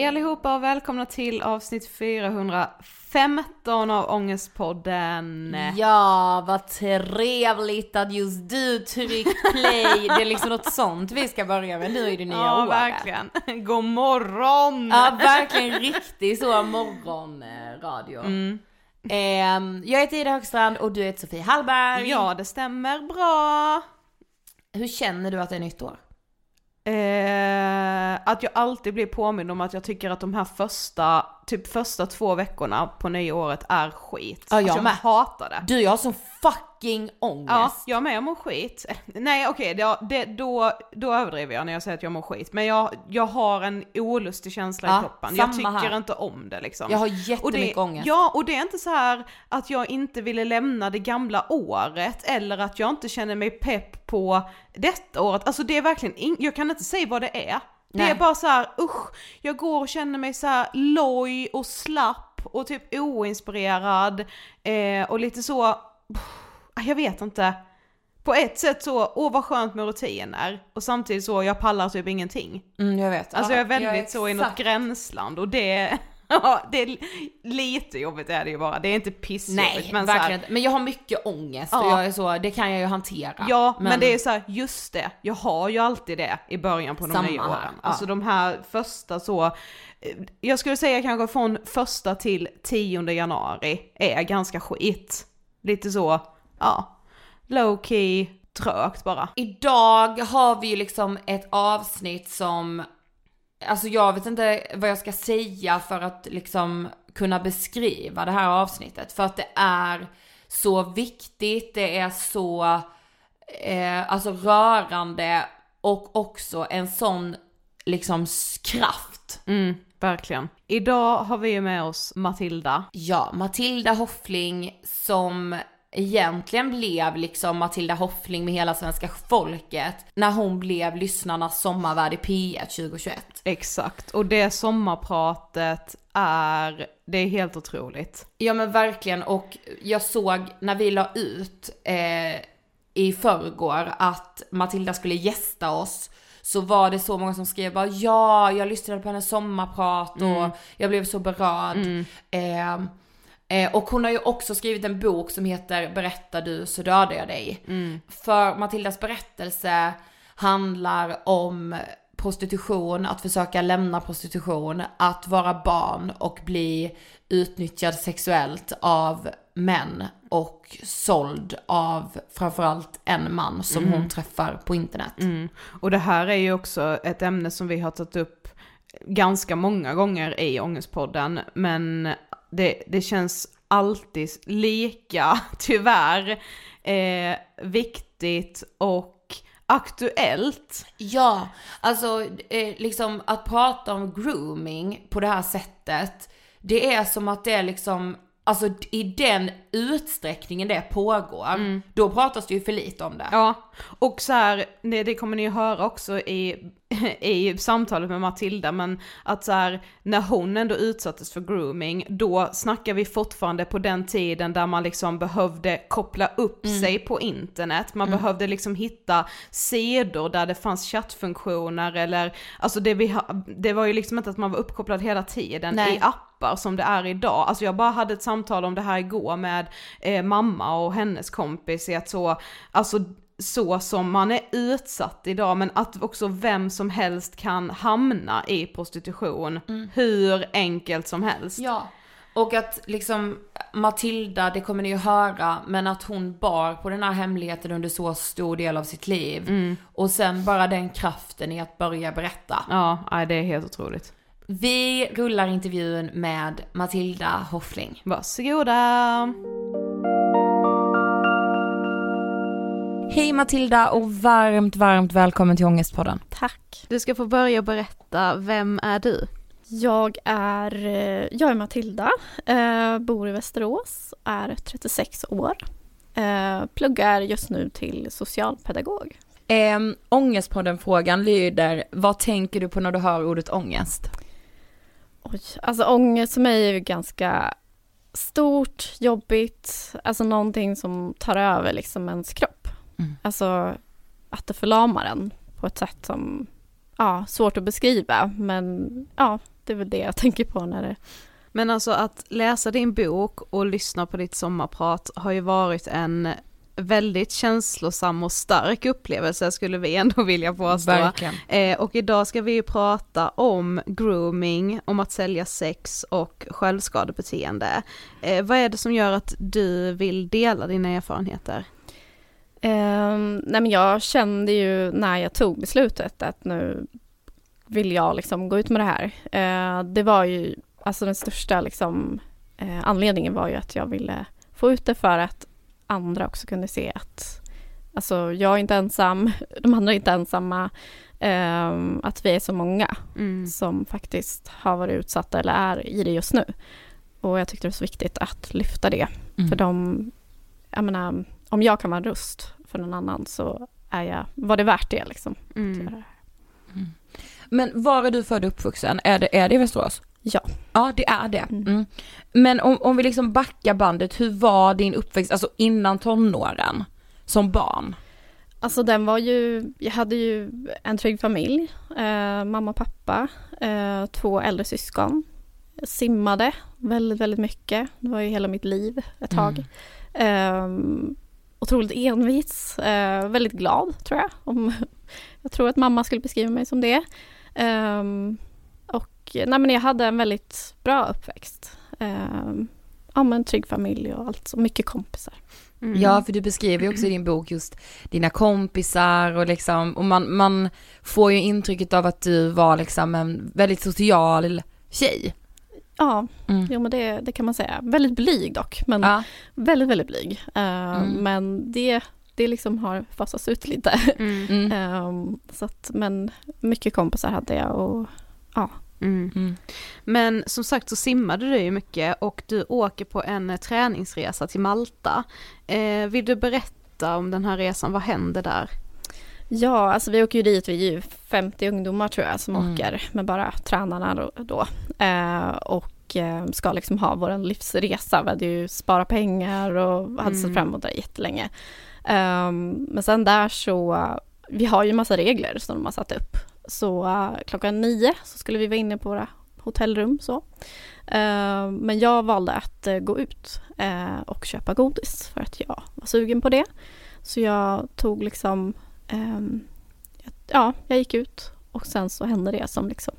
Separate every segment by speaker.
Speaker 1: Hej allihopa och välkomna till avsnitt 415 av Ångestpodden.
Speaker 2: Ja, vad trevligt att just du tryckt play. Det är liksom något sånt vi ska börja med nu i det nya
Speaker 1: Ja,
Speaker 2: året.
Speaker 1: verkligen. God morgon!
Speaker 2: Ja, verkligen riktig så morgonradio.
Speaker 1: Mm.
Speaker 2: Ehm, jag heter Ida Högstrand och du heter Sofie Hallberg.
Speaker 1: Ja, det stämmer bra.
Speaker 2: Hur känner du att det är nytt år?
Speaker 1: Eh, att jag alltid blir påmind om att jag tycker att de här första, typ första två veckorna på nyåret är skit.
Speaker 2: Ja, jag
Speaker 1: alltså, jag hatar det.
Speaker 2: Du, jag har sån fucking ångest.
Speaker 1: Ja, jag med, jag mår skit. Nej okej, det, det, då, då överdriver jag när jag säger att jag mår skit. Men jag, jag har en olustig känsla
Speaker 2: Ja,
Speaker 1: i kroppen. Jag tycker
Speaker 2: här.
Speaker 1: inte om det liksom.
Speaker 2: Jag har
Speaker 1: och
Speaker 2: jättemycket
Speaker 1: det,
Speaker 2: ångest.
Speaker 1: Ja, och det är inte så här att jag inte ville lämna det gamla året eller att jag inte känner mig pepp på detta året. Alltså det är verkligen, in, jag kan inte säga vad det är. Det
Speaker 2: Nej.
Speaker 1: är bara så här, usch, jag går och känner mig så här loj och slapp och typ oinspirerad eh, och lite så, jag vet inte. På ett sätt så, åh vad skönt med rutiner och samtidigt så, jag pallar typ ingenting.
Speaker 2: Mm, jag vet.
Speaker 1: Alltså
Speaker 2: Ja,
Speaker 1: jag är väldigt så i något gränsland och det, ja det är lite jobbigt är det ju bara, det är inte pissjobbigt
Speaker 2: Nej,
Speaker 1: men här,
Speaker 2: verkligen inte. Men jag har mycket ångest och
Speaker 1: Ja.
Speaker 2: jag är så, det kan jag ju hantera.
Speaker 1: Ja, men, det är så här, just det, jag har ju alltid det i början på de
Speaker 2: Samma
Speaker 1: nya
Speaker 2: här,
Speaker 1: åren.
Speaker 2: ja.
Speaker 1: Alltså de här första så, eh, jag skulle säga kanske från första till tionde januari är ganska skit. Lite så, ja, low key, trögt bara.
Speaker 2: Idag har vi ju liksom ett avsnitt som, alltså jag vet inte vad jag ska säga för att liksom kunna beskriva det här avsnittet. För att det är så viktigt, det är så, eh, alltså rörande och också en sån liksom kraft.
Speaker 1: Mm, verkligen. Idag har vi ju med oss Matilda.
Speaker 2: Ja, Matilda Hoffling som egentligen blev liksom Matilda Hoffling med hela svenska folket när hon blev lyssnarnas sommarvärd i P1 2021.
Speaker 1: Exakt, och det sommarpratet är, det är helt otroligt.
Speaker 2: Ja men verkligen och jag såg när vi la ut eh, i förrgår att Matilda skulle gästa oss så var det så många som skrev bara ja, jag lyssnade på hennes sommarprat och jag blev så berörd. Eh, eh, och hon har ju också skrivit en bok som heter Berättar du så dödar jag dig. För Matildas berättelse handlar om prostitution, att försöka lämna prostitution, att vara barn och bli utnyttjad sexuellt av män och såld av framförallt en man som hon träffar på internet.
Speaker 1: Mm. Och det här är ju också ett ämne som vi har tagit upp ganska många gånger i Ångestpodden, men det, det känns alltid lika, tyvärr, eh, viktigt och aktuellt.
Speaker 2: Ja, alltså eh, liksom att prata om grooming på det här sättet, det är som att det är liksom, alltså i den utsträckningen det pågår, då pratas det ju för lite om det.
Speaker 1: Ja, och så här, det, det kommer ni ju höra också i, i samtalet med Matilda, men att så här, när hon ändå utsattes för grooming, då snackar vi fortfarande på den tiden där man liksom behövde koppla upp sig på internet, man behövde liksom hitta sidor där det fanns chattfunktioner eller, alltså det, vi, det var ju liksom inte att man var uppkopplad hela tiden
Speaker 2: Nej.
Speaker 1: i appar som det är idag. Alltså jag bara hade ett samtal om det här igår med eh, mamma och hennes kompis i att så, alltså så som man är utsatt idag, men att också vem som helst kan hamna i prostitution, hur enkelt som helst.
Speaker 2: Ja. Och att liksom Matilda, det kommer ni ju höra, men att hon bar på den här hemligheten under så stor del av sitt liv. Och sen bara den kraften i att börja berätta.
Speaker 1: Ja, det är helt otroligt.
Speaker 2: Vi rullar intervjun med Matilda Hoffling.
Speaker 1: Varsågoda!
Speaker 2: Hej Matilda och varmt, varmt välkommen till Ångestpodden.
Speaker 3: Tack.
Speaker 1: Du ska få börja berätta, vem är du?
Speaker 3: Jag är, eh, jag är Matilda, eh, bor i Västerås, är 36 år. Eh, pluggar just nu till socialpedagog.
Speaker 2: Eh, ångestpodden-frågan lyder, vad tänker du på när du hör ordet ångest?
Speaker 3: Oj, alltså ångest för mig är ju ganska stort, jobbigt, alltså någonting som tar över liksom ens kropp.
Speaker 2: Mm.
Speaker 3: Alltså att det förlamar en på ett sätt som, ja, svårt att beskriva, men ja, det är väl det jag tänker på när det
Speaker 1: Men alltså att läsa din bok och lyssna på ditt sommarprat har ju varit en väldigt känslosam och stark upplevelse skulle vi ändå vilja påstå. Eh, och idag ska vi ju prata om grooming, om att sälja sex och självskadebeteende. Eh, vad är det som gör att du vill dela dina erfarenheter?
Speaker 3: Ehm, nej men jag kände ju när jag tog beslutet att nu vill jag liksom gå ut med det här. Eh, det var ju, alltså den största liksom, eh, anledningen var ju att jag ville få ut det för att andra också kunde se att alltså jag är inte ensam, de andra är inte ensamma, ehm, att vi är så många
Speaker 1: Mm.
Speaker 3: som faktiskt har varit utsatta eller är i det just nu. Och jag tyckte det var så viktigt att lyfta det.
Speaker 2: Mm.
Speaker 3: För de, jag menar, om jag kan vara en röst för någon annan så är jag, var det värt det liksom. att
Speaker 1: Mm.
Speaker 3: göra det här.
Speaker 2: Men var är du född och uppvuxen? Är det, är det i Västerås?
Speaker 3: Ja.
Speaker 2: Ja, det är det.
Speaker 3: Mm.
Speaker 2: Mm. Men om, om vi liksom backar bandet, hur var din uppväxt, alltså innan tonåren, som barn?
Speaker 3: Alltså den var ju, jag hade ju en trygg familj, eh, mamma och pappa, eh, två äldre syskon. Jag simmade väldigt, väldigt mycket. Det var ju hela mitt liv ett tag. Eh, otroligt envis, eh, väldigt glad tror jag. Om, jag tror att mamma skulle beskriva mig som det. Eh, och nej men jag hade en väldigt bra uppväxt. Eh, ja men trygg familj och allt, så mycket kompisar.
Speaker 1: Mm.
Speaker 2: Ja, för du beskriver ju också i din bok just dina kompisar och liksom, och man, man får ju intrycket av att du var liksom en väldigt social tjej.
Speaker 3: Ja,
Speaker 2: Mm.
Speaker 3: jo men det, det kan man säga. Väldigt blyg dock, men
Speaker 2: Ja.
Speaker 3: väldigt, väldigt blyg. Eh,
Speaker 2: Mm.
Speaker 3: Men det, det liksom har fasats ut lite.
Speaker 1: Mm.
Speaker 2: Mm.
Speaker 3: Eh, så att, men mycket kompisar hade jag och
Speaker 1: Mm.
Speaker 2: Mm.
Speaker 1: Men som sagt så simmade du ju mycket och du åker på en eh, träningsresa till Malta. Eh, vill du berätta om den här resan, vad händer där?
Speaker 3: ja, alltså vi åker ju dit, vi är ju 50 ungdomar tror jag som
Speaker 2: Mm.
Speaker 3: åker med bara tränarna då. Eh, och eh, ska liksom ha vår livsresa. Vi hade ju sparat pengar och hade sett
Speaker 1: Mm.
Speaker 3: fram emot det jättelänge. Eh, men sen där så, vi har ju massa regler som de har satt upp. Så eh, klockan nio så skulle vi vara inne på våra hotellrum så. Eh, men jag valde att gå ut och köpa godis för att jag var sugen på det. Så jag tog liksom, ehm, ja, jag gick ut och sen så hände det som liksom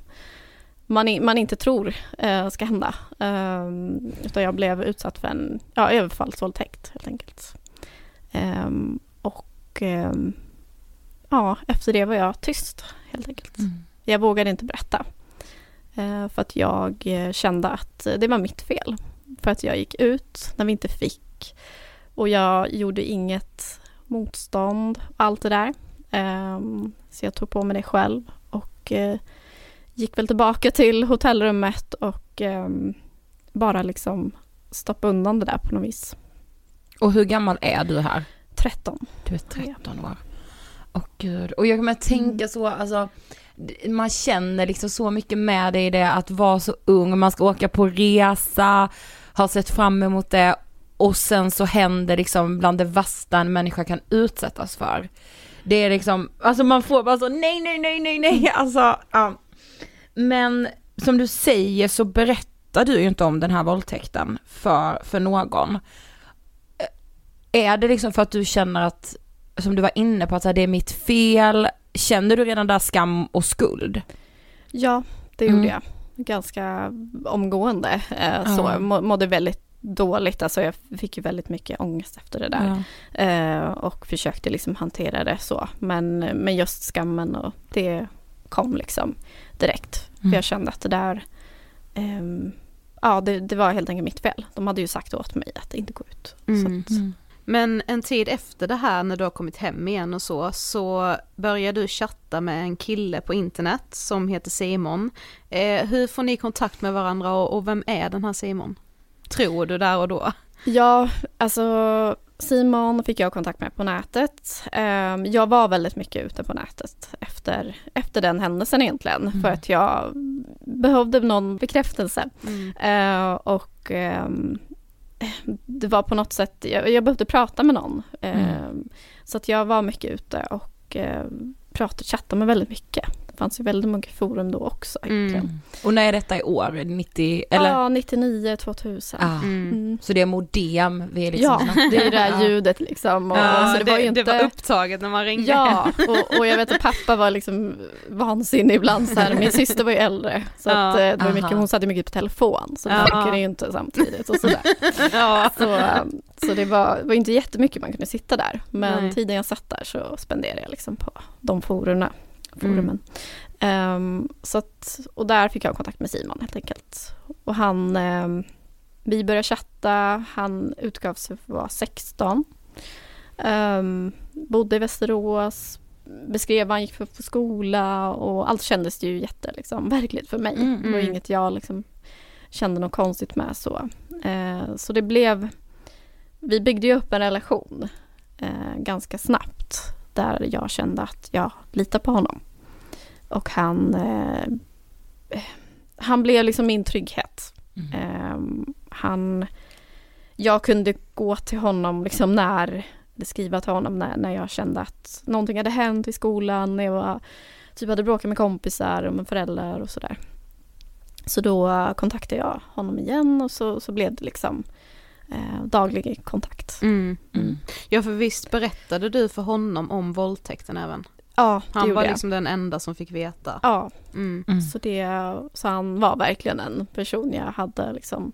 Speaker 3: man, man inte tror eh, ska hända. Ehm, utan jag blev utsatt för en ja, överfallsvåldtäkt helt enkelt. Ehm, och ehm, ja, efter det var jag tyst helt enkelt.
Speaker 2: Mm.
Speaker 3: Jag vågade inte berätta. Eh, för att jag eh, kände att eh, det var mitt fel. För att jag gick ut när vi inte fick. Och jag gjorde inget motstånd, allt det där. Ehm, så jag tog på mig det själv och eh, gick väl tillbaka till hotellrummet och ehm, bara liksom stoppa undan det där på något vis.
Speaker 2: Och hur gammal är du här?
Speaker 3: 13.
Speaker 2: Du är 13 år. Åh gud. Och jag kan tänka så, alltså, man känner liksom så mycket med dig i det att vara så ung, man ska åka på resa, har sett fram emot det och sen så händer liksom bland det värsta en människa kan utsättas för. Det är liksom, alltså man får bara så nej, nej, nej, nej, nej, alltså, ja. Men som du säger så berättar du ju inte om den här våldtäkten för, för någon. Är det liksom för att du känner att, som du var inne på, att det är mitt fel? Känner du redan där skam och skuld?
Speaker 3: Ja, det
Speaker 2: Mm.
Speaker 3: gjorde jag. Ganska omgående. Eh, så må, mådde väldigt dåligt. Alltså jag fick ju väldigt mycket ångest efter det där. Eh, och försökte liksom hantera det så. Men, men just skammen och det kom liksom direkt.
Speaker 2: Mm.
Speaker 3: För jag kände att det där, ehm, ja det, det var helt enkelt mitt fel. De hade ju sagt åt mig att inte gå ut.
Speaker 1: Mm.
Speaker 3: Så att,
Speaker 1: Men en tid efter det här när du har kommit hem igen och så, så börjar du chatta med en kille på internet som heter Simon. Eh, hur får ni kontakt med varandra och, och vem är den här Simon? Tror du där och då?
Speaker 3: Ja, alltså Simon fick jag kontakt med på nätet. Ehm, Jag var väldigt mycket ute på nätet efter, efter den händelsen egentligen,
Speaker 4: Mm.
Speaker 3: för att jag behövde någon bekräftelse. Eh, och ehm, det var på något sätt, jag, behövde prata med någon. Ehm, Så att jag var mycket ute och pratade, chattade med väldigt mycket. Det fanns ju väldigt många forum då också egentligen.
Speaker 2: Och när är detta i år? 90, eller?
Speaker 3: Ja, 99, 2000.
Speaker 2: Ah.
Speaker 3: Mm.
Speaker 2: Så det är modem vi är liksom
Speaker 3: Ja, det är det här
Speaker 2: Ja.
Speaker 3: ljudet liksom. Och,
Speaker 1: Ja,
Speaker 3: så det, var ju inte...
Speaker 1: det var upptaget när man ringde.
Speaker 3: Ja, och, och jag vet att pappa var liksom vansinnig ibland så här. Min syster var ju äldre. Så
Speaker 1: Ja,
Speaker 3: att, eh, det var mycket, hon satt mycket på telefon. Så det
Speaker 1: Ja.
Speaker 3: funkade ju inte samtidigt och sådär.
Speaker 1: ja.
Speaker 3: Så, eh, så det var, det var inte jättemycket man kunde sitta där. Men
Speaker 1: Nej.
Speaker 3: tiden jag satt där så spenderade jag liksom på de forumna, forumen. Ehm, så att, och där fick jag kontakt med Simon helt enkelt. Och han, ehm, vi började chatta, han utgav sig för att vara 16. Ehm, bodde i Västerås, beskrev vad han gick för, för skola och allt kändes ju jätte liksom, verkligt för mig.
Speaker 2: Mm,
Speaker 3: det var
Speaker 1: mm.
Speaker 3: inget jag liksom kände något konstigt med så. Eh, så det blev, vi byggde ju upp en relation eh, ganska snabbt där jag kände att jag litar på honom. Och han, eh, han blev liksom min trygghet.
Speaker 2: Mm.
Speaker 3: Eh, han, jag kunde gå till honom liksom när, skriva till honom när, när jag kände att någonting hade hänt i skolan, när jag var, typ hade bråkat med kompisar och med föräldrar och sådär. Så då kontaktade jag honom igen och så, så blev det liksom eh, daglig kontakt.
Speaker 1: Mm.
Speaker 2: Mm.
Speaker 1: Ja för visst berättade du för honom om våldtäkten även?
Speaker 3: Ja, det
Speaker 1: Han var
Speaker 3: jag.
Speaker 1: liksom den enda som fick veta.
Speaker 3: Ja,
Speaker 1: Mm.
Speaker 2: Mm.
Speaker 3: så, det, så han var verkligen en person jag hade liksom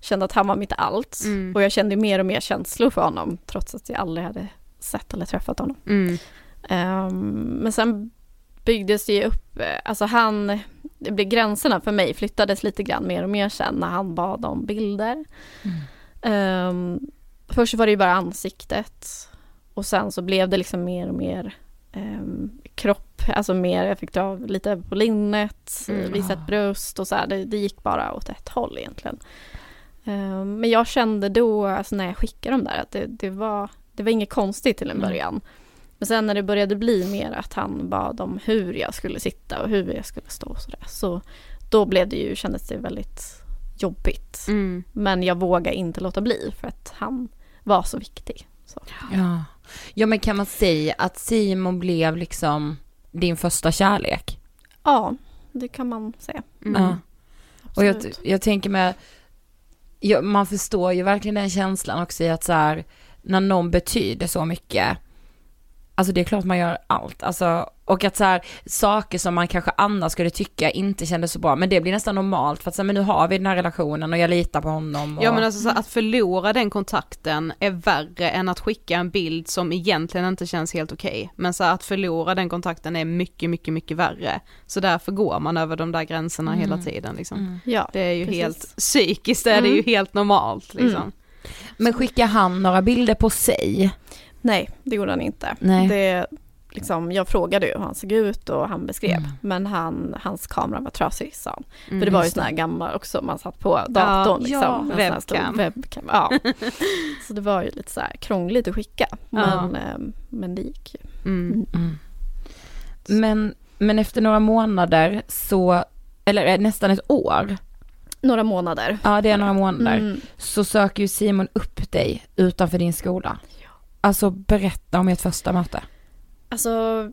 Speaker 3: kände att han var mitt allt.
Speaker 1: Mm.
Speaker 3: Och jag kände mer och mer känslor för honom trots att jag aldrig hade sett eller träffat honom.
Speaker 1: Mm.
Speaker 3: Ehm, men sen byggdes det ju upp, eh, alltså han, det blev gränserna för mig flyttades lite grann mer och mer sen när han bad om bilder.
Speaker 2: Mm.
Speaker 3: Ehm, först var det ju bara ansiktet och sen så blev det liksom mer och mer ehm, kropp, alltså mer, jag fick dra lite på linnet,
Speaker 1: Mm.
Speaker 3: visa ett bröst och så här, det, det gick bara åt ett håll egentligen. Ehm, men jag kände då, alltså när jag skickade dem där, att det, det, var, det var inget konstigt till en
Speaker 2: Mm.
Speaker 3: början. Men sen när det började bli mer att han bad om hur jag skulle sitta och hur jag skulle stå och sådär, så då blev det ju, kändes det väldigt jobbigt.
Speaker 1: Mm.
Speaker 3: Men jag vågade inte låta bli för att han var så viktig. Så.
Speaker 2: Ja. ja, men kan man säga att Simon blev liksom din första kärlek?
Speaker 3: Ja, det kan man säga.
Speaker 1: Mm.
Speaker 2: Ja. Och jag, jag tänker med, ja, man förstår ju verkligen den känslan också i att så här, när någon betyder så mycket, alltså det är klart man gör allt, alltså, och att så här, saker som man kanske annars skulle tycka inte kändes så bra, men det blir nästan normalt för att så här, men nu har vi den här relationen och jag litar på honom. Och,
Speaker 1: Ja men alltså så att förlora den kontakten är värre än att skicka en bild som egentligen inte känns helt okej. Men så att förlora den kontakten är mycket, mycket, mycket värre. Så därför går man över de där gränserna
Speaker 2: Mm.
Speaker 1: hela tiden liksom.
Speaker 2: Mm.
Speaker 3: Ja,
Speaker 1: Det är ju
Speaker 3: Precis.
Speaker 1: helt, psykiskt är det ju
Speaker 3: Mm.
Speaker 1: helt normalt liksom.
Speaker 3: Mm.
Speaker 2: Men skickar han några bilder på sig?
Speaker 3: Nej, det gjorde han inte.
Speaker 2: Nej.
Speaker 3: Det, liksom, jag frågade hur han såg ut och han beskrev.
Speaker 2: Mm.
Speaker 3: Men han, hans kamera var trasig sa han.
Speaker 1: Mm.
Speaker 3: För det var ju sån här gammal också, man satt på datorn
Speaker 1: Ja,
Speaker 3: liksom.
Speaker 1: ja, webcam.
Speaker 3: webcam. Ja. Så det var ju lite så här krångligt att skicka. Men, ehm, men det gick ju.
Speaker 1: Mm.
Speaker 2: Mm. Men, men efter några månader så, eller eh, nästan ett år,
Speaker 3: Några månader.
Speaker 2: ja det är några månader,
Speaker 3: Mm.
Speaker 2: så söker ju Simon upp dig utanför din skola. Alltså berätta om ert första möte.
Speaker 3: Alltså,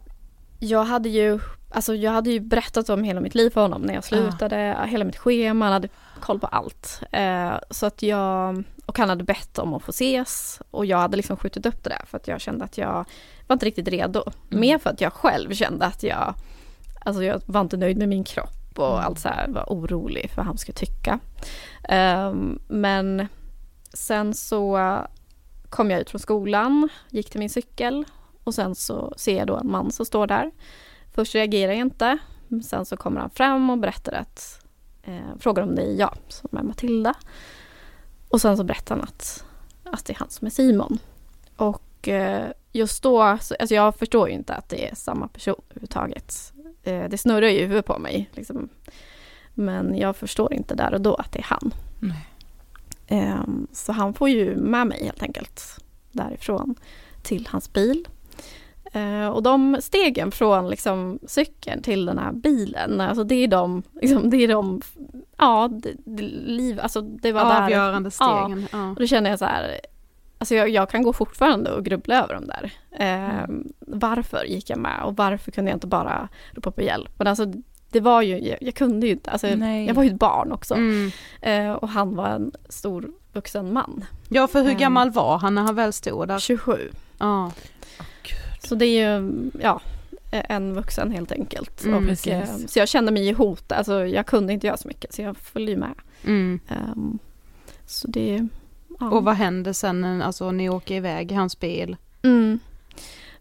Speaker 3: jag hade ju Alltså jag hade ju berättat om hela mitt liv för honom när jag slutade, hela mitt schema, han hade koll på allt. Eh, så att jag, och han hade bett om att få ses och jag hade liksom skjutit upp det där för att jag kände att jag var inte riktigt redo.
Speaker 2: Mm.
Speaker 3: Mer för att jag själv kände att jag, alltså jag var inte nöjd med min kropp och
Speaker 2: Mm.
Speaker 3: allt så här, var orolig för vad han skulle tycka. Eh, men sen så kom jag ut från skolan, gick till min cykel och sen så ser jag då en man som står där. Först reagerar jag inte, men sen så kommer han fram och berättar att, eh, frågar om det är jag som är Matilda. Och sen så berättar han att, att det är han som är Simon. Och eh, just då, så, alltså jag förstår ju inte att det är samma person överhuvudtaget. Eh, det snurrar ju i huvudet på mig. Liksom. Men jag förstår inte där och då att det är han.
Speaker 2: Nej.
Speaker 3: Eh, så han får ju med mig helt enkelt därifrån till hans bil. Eh, och de stegen från liksom, cykeln till den här bilen, alltså det är de, liksom, det är de, ja, det, det, liv, alltså det var där.
Speaker 1: Avgörande stegen. Ja.
Speaker 3: och då känner jag så här, alltså jag, jag kan gå fortfarande och grubbla över dem där. Eh, Varför gick jag med och varför kunde jag inte bara ropa på hjälp? Men alltså det var ju, jag, jag kunde ju inte, alltså
Speaker 2: Nej.
Speaker 3: jag var ju ett barn också.
Speaker 1: Mm.
Speaker 3: Eh, och han var en stor vuxen man,
Speaker 1: Ja, för hur
Speaker 3: Mm.
Speaker 1: gammal var han när han väl stod där?
Speaker 3: 27.
Speaker 1: Ja.
Speaker 3: Så det är ju, ja, en vuxen helt enkelt.
Speaker 1: Mm,
Speaker 3: och,
Speaker 2: precis.
Speaker 3: eh, så jag kände mig ju hotad, alltså jag kunde inte göra så mycket så jag följde ju med.
Speaker 1: Mm.
Speaker 3: Ehm, så det, ja.
Speaker 1: Och vad händer sen, när- alltså ni åker iväg i hans bil?
Speaker 3: Mm.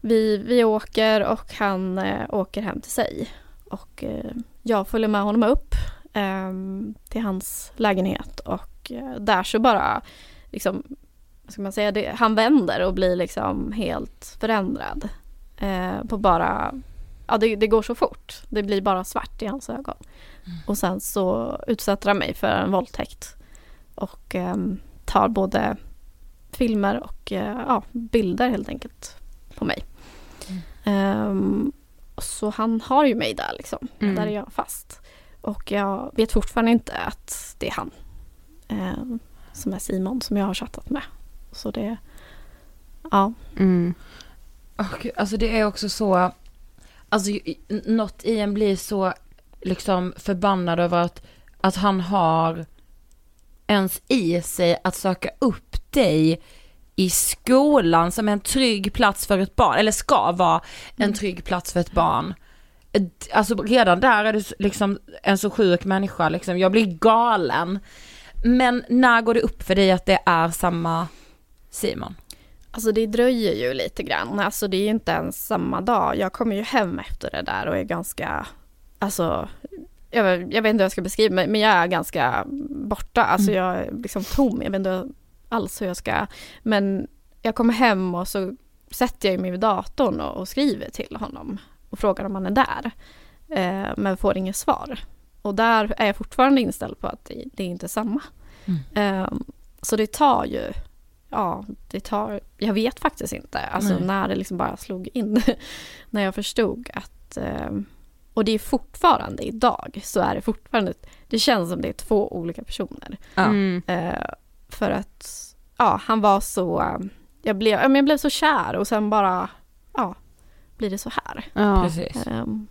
Speaker 3: Vi, vi åker och han eh, åker hem till sig. Och eh, jag följer med honom upp ehm, till hans lägenhet och eh, där så bara liksom, vad ska man säga, det, han vänder och blir liksom helt förändrad. Eh, på bara, ja det, det går så fort. Det blir bara svart i hans ögon. Och sen så utsätter han mig för en våldtäkt. Och ehm, tar både filmer och ja, bilder helt enkelt på mig. Ehm, så han har ju mig där liksom.
Speaker 1: Mm.
Speaker 3: Där är jag fast. Och jag vet fortfarande inte att det är han. ehm, som är Simon som jag har chattat med. Så det, ja.
Speaker 1: Mm.
Speaker 2: Åh, Gud, alltså det är också så, alltså något i en blir så liksom förbannad över att, att han har ens i sig att söka upp dig i skolan som en trygg plats för ett barn, eller ska vara en trygg plats för ett barn. Alltså redan där är du liksom en så sjuk människa liksom, jag blir galen. Men när går det upp för dig att det är samma Simon?
Speaker 3: Alltså det dröjer ju lite grann. Alltså det är ju inte ens samma dag. Jag kommer ju hem efter det där och är ganska, alltså jag, vet- jag vet inte hur jag ska beskriva mig, men jag är ganska borta. Alltså jag är liksom tom. Jag vet inte alls hur jag ska, men jag kommer hem och så sätter jag mig vid datorn och, och skriver till honom och frågar om han är där. Eh, men får inget svar. Och där är jag fortfarande inställd på att det, det är inte samma. Eh, så det tar ju, ja, det tar, jag vet faktiskt inte, alltså
Speaker 2: Nej.
Speaker 3: när det liksom bara slog in. när jag förstod att, eh, och det är fortfarande idag, så är det fortfarande, det känns som det är två olika personer.
Speaker 1: Mm.
Speaker 3: För att, ja, han var så, jag blev, jag blev så kär och sen bara, ja, blir det så här.
Speaker 1: Ja.
Speaker 2: Precis.
Speaker 3: Ehm,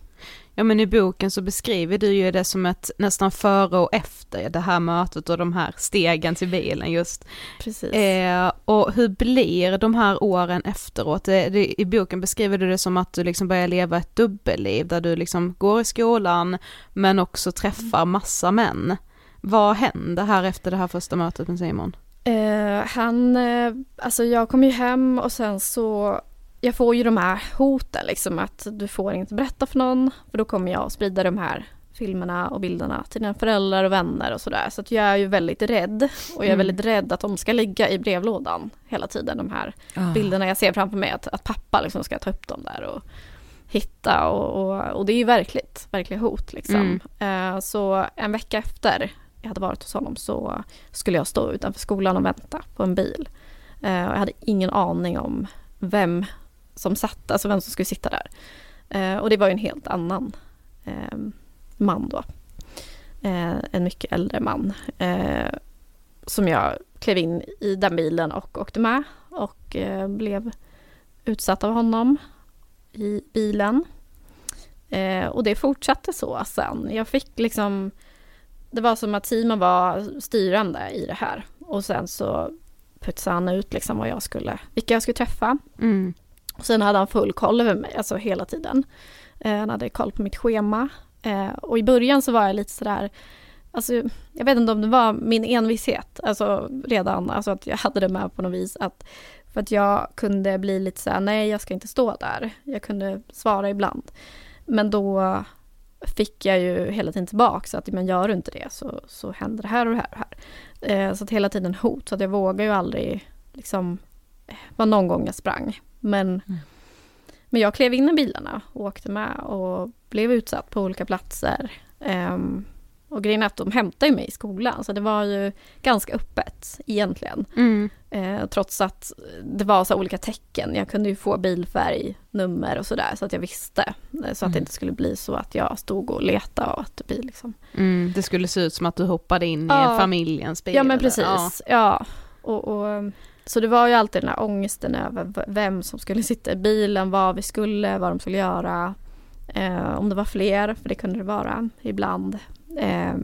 Speaker 1: ja men i boken så beskriver du ju det som ett nästan före och efter det här mötet och de här stegen till bilen just.
Speaker 3: precis.
Speaker 1: Eh, och hur blir de här åren efteråt? Det, det, I boken beskriver du det som att du liksom börjar leva ett dubbelliv där du liksom går i skolan men också träffar massa män. Vad händer här efter det här första mötet med Simon?
Speaker 3: Eh, han, eh, alltså jag kom ju hem och sen så, jag får ju de här hoten liksom att du får inte berätta för någon för då kommer jag att sprida de här filmerna och bilderna till dina föräldrar och vänner och sådär. Så att jag är ju väldigt rädd och jag är
Speaker 1: Mm.
Speaker 3: väldigt rädd att de ska ligga i brevlådan hela tiden de här bilderna jag ser framför mig att, att pappa liksom ska ta upp dem där och hitta och, och, och det är ju verkligt, verkliga hot liksom. Eh, så en vecka efter jag hade varit hos honom så skulle jag stå utanför skolan och vänta på en bil. Eh, och jag hade ingen aning om vem som satt, alltså vem som skulle sitta där. Eh, och det var ju en helt annan eh, man då. Eh, en mycket äldre man. Eh, som jag klev in i den bilen och åkte med och eh, blev utsatt av honom i bilen. Eh, och det fortsatte så sen. Jag fick liksom det var som att Simon var styrande i det här. Och sen så putsade han ut liksom vad jag skulle, vilka jag skulle träffa.
Speaker 1: Mm.
Speaker 3: Och sen hade han full koll över mig, alltså hela tiden. Eh, han hade koll på mitt schema. Eh, och i början så var jag lite sådär, alltså jag vet inte om det var min envishet, alltså redan, alltså att jag hade det med på något vis. Att, för att jag kunde bli lite såhär, nej jag ska inte stå där. Jag kunde svara ibland. Men då fick jag ju hela tiden tillbaka så att men gör du inte det så, så händer det här och det här och det här. Eh, så att hela tiden hot, så att jag vågar ju aldrig liksom var någon gång jag sprang. Men, men jag klev in i bilarna och åkte med och blev utsatt på olika platser. Ehm, och grejen är att de hämtade mig i skolan, så det var ju ganska öppet egentligen.
Speaker 1: Mm.
Speaker 3: Eh, trots att det var så olika tecken. Jag kunde ju få bilfärg, nummer och sådär så att jag visste. Eh, Så att det inte skulle bli så att jag stod och letade och att det blir liksom
Speaker 1: Mm. Det skulle se ut som att du hoppade in
Speaker 3: Ja.
Speaker 1: i familjens bil.
Speaker 3: Ja men precis, ja. Och, och, så det var ju alltid den här ångesten över vem som skulle sitta i bilen, vad vi skulle, vad de skulle göra. Eh, om det var fler, för det kunde det vara ibland. Eh,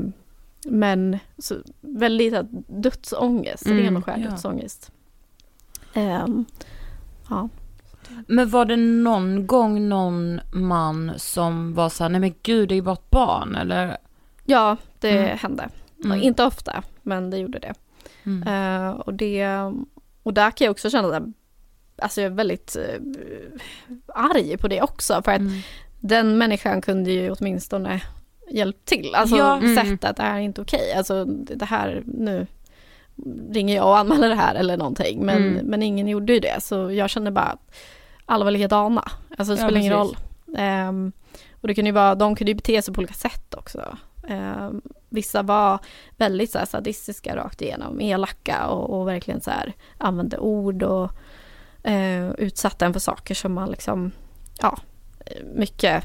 Speaker 3: men så, väldigt dödsångest,
Speaker 1: Mm,
Speaker 3: ren och skär
Speaker 2: ja.
Speaker 3: dödsångest. Ehm, ja.
Speaker 2: Men var det någon gång någon man som var så här, nej men gud det är ju bara ett barn eller?
Speaker 3: ja, det
Speaker 2: Mm.
Speaker 3: hände.
Speaker 2: Mm.
Speaker 3: Inte ofta, men det gjorde det.
Speaker 2: Mm.
Speaker 3: Eh, och, det, och där kan jag också känna att alltså jag är väldigt eh, arg på det också. För att
Speaker 2: Mm.
Speaker 3: den människan kunde ju åtminstone hjälpt till. Alltså
Speaker 2: Ja,
Speaker 1: mm.
Speaker 3: sett att det här är inte okej. Alltså det här, nu ringer jag och anmäler det här eller någonting. Men,
Speaker 1: Mm.
Speaker 3: men ingen gjorde ju det. Så jag kände bara att alla var likadana. Alltså det
Speaker 2: Ja,
Speaker 3: spelar ingen roll. Ehm, och det kunde ju vara, de kunde ju bete sig på olika sätt också. Ehm, vissa var väldigt så här sadistiska rakt igenom, elaka och, och verkligen så här använde ord och eh, utsatte en för saker som man liksom, ja, mycket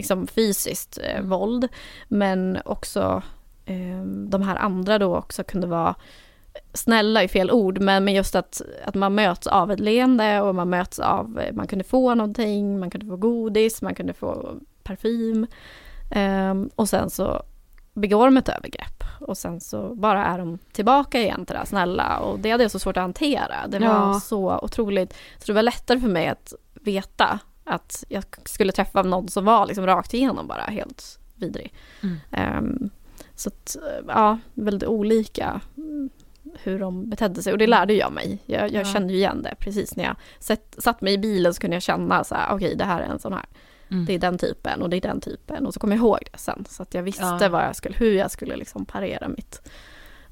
Speaker 3: liksom fysiskt eh, våld. Men också eh, de här andra då också kunde vara snälla i fel ord, men, men just att, att man möts av ett leende och man möts av, eh, man kunde få någonting, man kunde få godis, man kunde få parfym. Ehm, och sen så begår de ett övergrepp och sen så bara är de tillbaka igen till det här snälla och det hade jag så svårt att hantera. Det var
Speaker 1: Ja.
Speaker 3: så otroligt, så det var lättare för mig att veta att jag skulle träffa någon som var liksom rakt igenom bara helt vidrig.
Speaker 2: Mm.
Speaker 3: Ehm, så att, ja, väldigt olika mm, hur de betedde sig och det lärde jag mig. Jag, jag
Speaker 2: Ja.
Speaker 3: kände ju igen det precis när jag sett, satt mig i bilen så kunde jag känna så här, okej det här är en sån här.
Speaker 2: Mm.
Speaker 3: Det är den typen och det är den typen och så kom jag ihåg det sen så att jag visste
Speaker 2: Ja.
Speaker 3: vad jag skulle, hur jag skulle liksom parera mitt,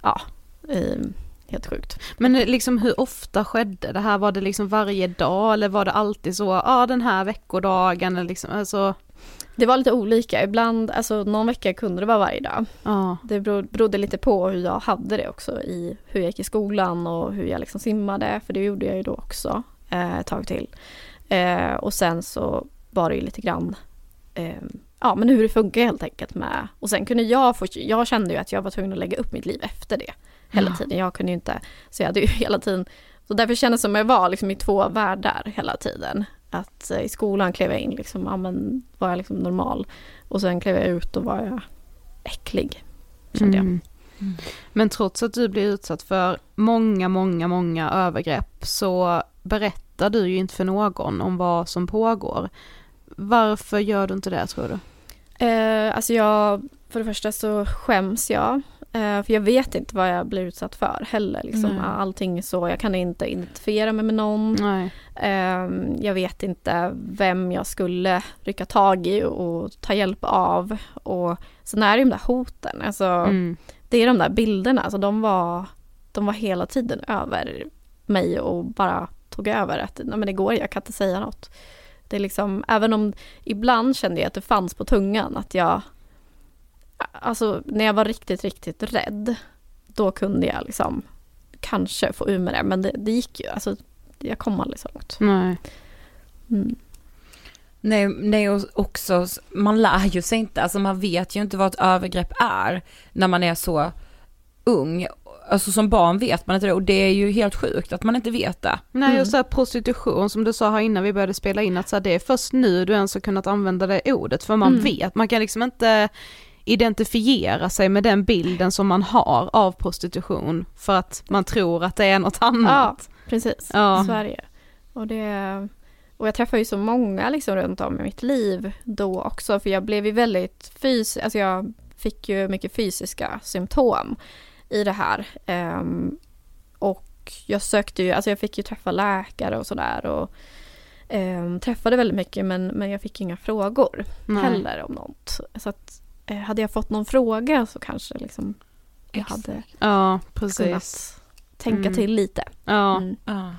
Speaker 3: ja, ehm, helt sjukt.
Speaker 1: Men liksom hur ofta skedde det här? Var det liksom varje dag eller var det alltid så, ja ah, den här veckodagen eller liksom, alltså,
Speaker 3: Det var lite olika, ibland, alltså någon vecka kunde det vara varje dag.
Speaker 1: ja.
Speaker 3: Det berodde lite på hur jag hade det också i hur jag gick i skolan och hur jag liksom simmade, för det gjorde jag ju då också eh, ett tag till. Eh, och sen så var det ju lite grann eh, ja men hur det funkar helt enkelt med och sen kunde jag få, jag kände ju att jag var tvungen att lägga upp mitt liv efter det hela tiden. Jag kunde ju inte, så jag hade ju hela tiden, så därför kändes det som jag var liksom i två världar hela tiden. Att eh, i skolan klev jag in liksom, ja men var jag liksom normal och sen klev jag ut och var jag äcklig. Kände jag.
Speaker 1: Mm. Men trots att du blir utsatt för många, många, många övergrepp så berättar du ju inte för någon om vad som pågår. Varför gör du inte det tror du?
Speaker 3: Eh, alltså jag, för det första så skäms jag. Eh, för jag vet inte vad jag blir utsatt för heller. Liksom.
Speaker 1: Nej.
Speaker 3: Allting så, jag kan inte identifiera mig med någon.
Speaker 1: Nej.
Speaker 3: Eh, jag vet inte vem jag skulle rycka tag i och ta hjälp av. Och sen är det ju de där hoten. Alltså,
Speaker 1: Mm.
Speaker 3: Det är de där bilderna, alltså de var, de var hela tiden över mig och bara tog över att nej men det går, jag kan inte säga något. Det är liksom, även om ibland kände jag att det fanns på tungan att jag, alltså när jag var riktigt, riktigt rädd, då kunde jag liksom kanske få ur med det, men det, det gick ju, alltså jag kom aldrig så långt.
Speaker 1: Nej.
Speaker 3: Mm.
Speaker 2: Nej, nej och också, man lär ju sig inte, alltså man vet ju inte vad ett övergrepp är när man är så ung. Alltså som barn vet man inte det och det är ju helt sjukt att man inte vet det.
Speaker 1: Nej
Speaker 3: Mm.
Speaker 1: och så här prostitution som du sa här innan vi började spela in att så här, det är först nu du ens har kunnat använda det ordet för man
Speaker 3: Mm.
Speaker 1: vet, man kan liksom inte identifiera sig med den bilden som man har av prostitution för att man tror att det är något annat.
Speaker 3: Precis,
Speaker 1: Ja.
Speaker 3: är det ju. Och, det, och jag träffar ju så många liksom runt om i mitt liv då också, för jag blev ju väldigt fysiskt, alltså jag fick ju mycket fysiska symptom i det här. Ehm, och jag sökte ju, alltså jag fick ju träffa läkare och sådär och ehm, träffade väldigt mycket men, men jag fick inga frågor
Speaker 1: Nej.
Speaker 3: heller om något. Så att hade jag fått någon fråga så kanske liksom jag hade
Speaker 1: Ja, precis.
Speaker 3: kunnat tänka
Speaker 1: Mm.
Speaker 3: till lite.
Speaker 1: Ja.
Speaker 3: Mm.
Speaker 2: Ja.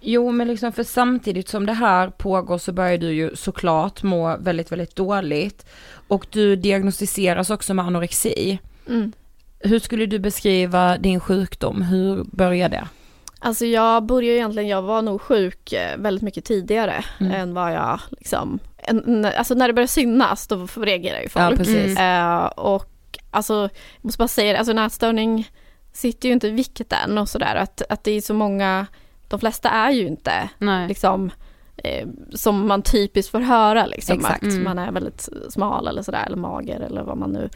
Speaker 2: Jo, men liksom för samtidigt som det här pågår så börjar du ju såklart må väldigt, väldigt dåligt. Och du diagnostiseras också med anorexi.
Speaker 3: Mm.
Speaker 2: Hur skulle du beskriva din sjukdom? Hur började det?
Speaker 3: Alltså jag började egentligen, jag var nog sjuk eh, väldigt mycket tidigare
Speaker 2: Mm.
Speaker 3: än vad jag liksom, en, alltså när det börjar synas då reagerar ju folk.
Speaker 2: Ja, precis.
Speaker 3: Eh, och alltså, jag måste bara säga det, alltså en ätstörning sitter ju inte i vikten och sådär, att, att det är så många, de flesta är ju inte
Speaker 1: Nej.
Speaker 3: liksom eh, som man typiskt får höra liksom,
Speaker 2: Exakt.
Speaker 3: att
Speaker 1: Mm.
Speaker 3: man är väldigt smal eller sådär, eller mager eller vad man nu,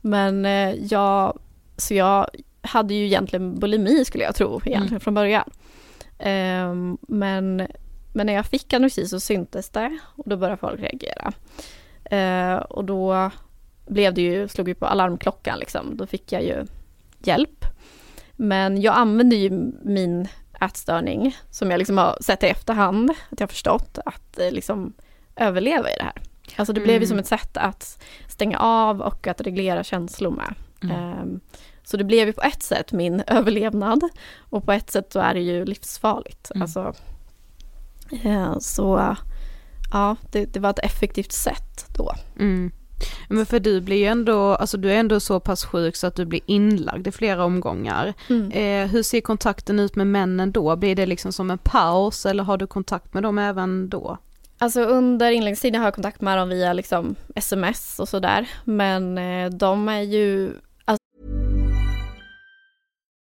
Speaker 3: men eh, jag, så jag hade ju egentligen bulimi skulle jag tro egentligen
Speaker 2: Mm.
Speaker 3: från början. Ehm, men, men när jag fick anorexi så syntes det och då började folk reagera. Eh, och då blev det ju, slog ju på alarmklockan liksom, då fick jag ju hjälp. Men jag använde ju min ätstörning som jag liksom har sett i efterhand, att jag har förstått att eh, liksom överleva i det här. Alltså det blev ju
Speaker 2: Mm.
Speaker 3: som ett sätt att stänga av och att reglera känslor med.
Speaker 2: Mm.
Speaker 3: Ehm, så det blev ju på ett sätt min överlevnad och på ett sätt så är det ju livsfarligt.
Speaker 2: Mm.
Speaker 3: Alltså, eh, så ja, det, det var ett effektivt sätt då.
Speaker 1: Mm. Men för du blir ju ändå, alltså du är ändå så pass sjuk så att du blir inlagd i flera omgångar. Eh, hur ser kontakten ut med männen då? Blir det liksom som en paus eller har du kontakt med dem även då?
Speaker 3: Alltså under inläggstiden har jag kontakt med dem via liksom sms och sådär. Men eh, de är ju,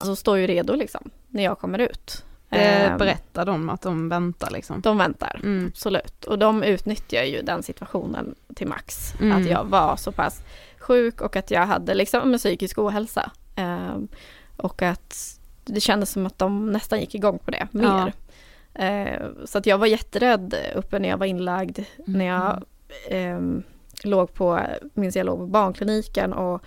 Speaker 3: Alltså, står ju redo liksom när jag kommer ut.
Speaker 1: Det
Speaker 3: Ehm,
Speaker 1: berättar de att de väntar liksom.
Speaker 3: De väntar,
Speaker 1: Mm.
Speaker 3: absolut. Och de utnyttjar ju den situationen till max.
Speaker 1: Mm.
Speaker 3: Att jag var så pass sjuk och att jag hade liksom en psykisk ohälsa. Ehm, och att det kändes som att de nästan gick igång på det mer. Ehm, så att jag var jätterädd uppe när jag var inlagd. När jag ehm, låg på, minns jag låg på barnkliniken och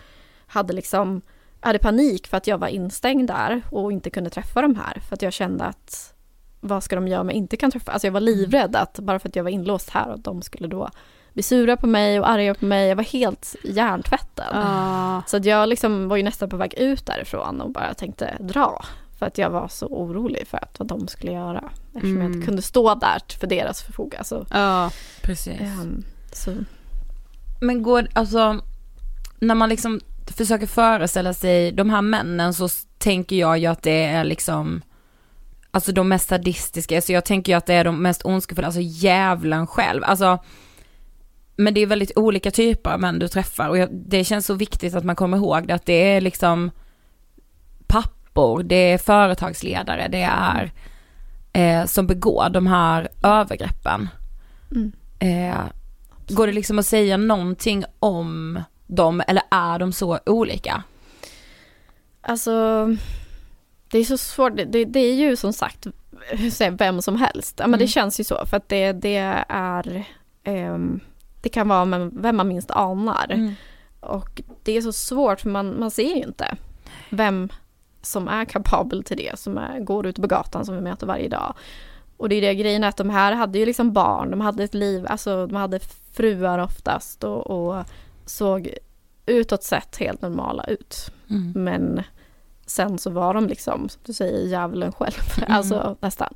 Speaker 3: hade liksom hade panik för att jag var instängd där och inte kunde träffa de här. För att jag kände att vad ska de göra om jag inte kan träffa? Alltså jag var livrädd att bara för att jag var inlåst här och de skulle då bli sura på mig och arga på mig. Jag var helt hjärntvättad.
Speaker 1: Ah,
Speaker 3: Så att jag liksom var ju nästan på väg ut därifrån och bara tänkte dra. För att jag var så orolig för att vad de skulle göra. Eftersom jag
Speaker 1: Mm.
Speaker 3: inte kunde stå där för deras förfoga. Så,
Speaker 1: ja.
Speaker 2: Precis.
Speaker 3: ehm, så
Speaker 2: Men går, alltså, när man liksom försöker föreställa sig de här männen så tänker jag ju att det är liksom, alltså de mest sadistiska, så jag tänker ju att det är de mest ondskefulla, alltså djävulen själv, alltså men det är väldigt olika typer av män du träffar och jag, det känns så viktigt att man kommer ihåg det, att det är liksom pappor, det är företagsledare, det är eh, som begår de här övergreppen.
Speaker 3: Mm.
Speaker 2: Eh, går det liksom att säga någonting om dem eller är de så olika?
Speaker 3: Alltså, det är så svårt. Det, det, det är ju som sagt vem som helst. Ja, men det
Speaker 2: Mm.
Speaker 3: känns ju så för att det, det är ehm, det kan vara vem man minst anar.
Speaker 2: Mm.
Speaker 3: Och det är så svårt för man, man ser ju inte vem som är kapabel till det, som är, går ut på gatan som vi möter varje dag. Och det är det grejen att de här hade ju liksom barn, de hade ett liv, alltså de hade fruar oftast och, och såg utåt sett helt normala ut.
Speaker 2: Mm.
Speaker 3: Men sen så var de liksom, som du säger, djävulen själv,
Speaker 2: Mm.
Speaker 3: alltså nästan.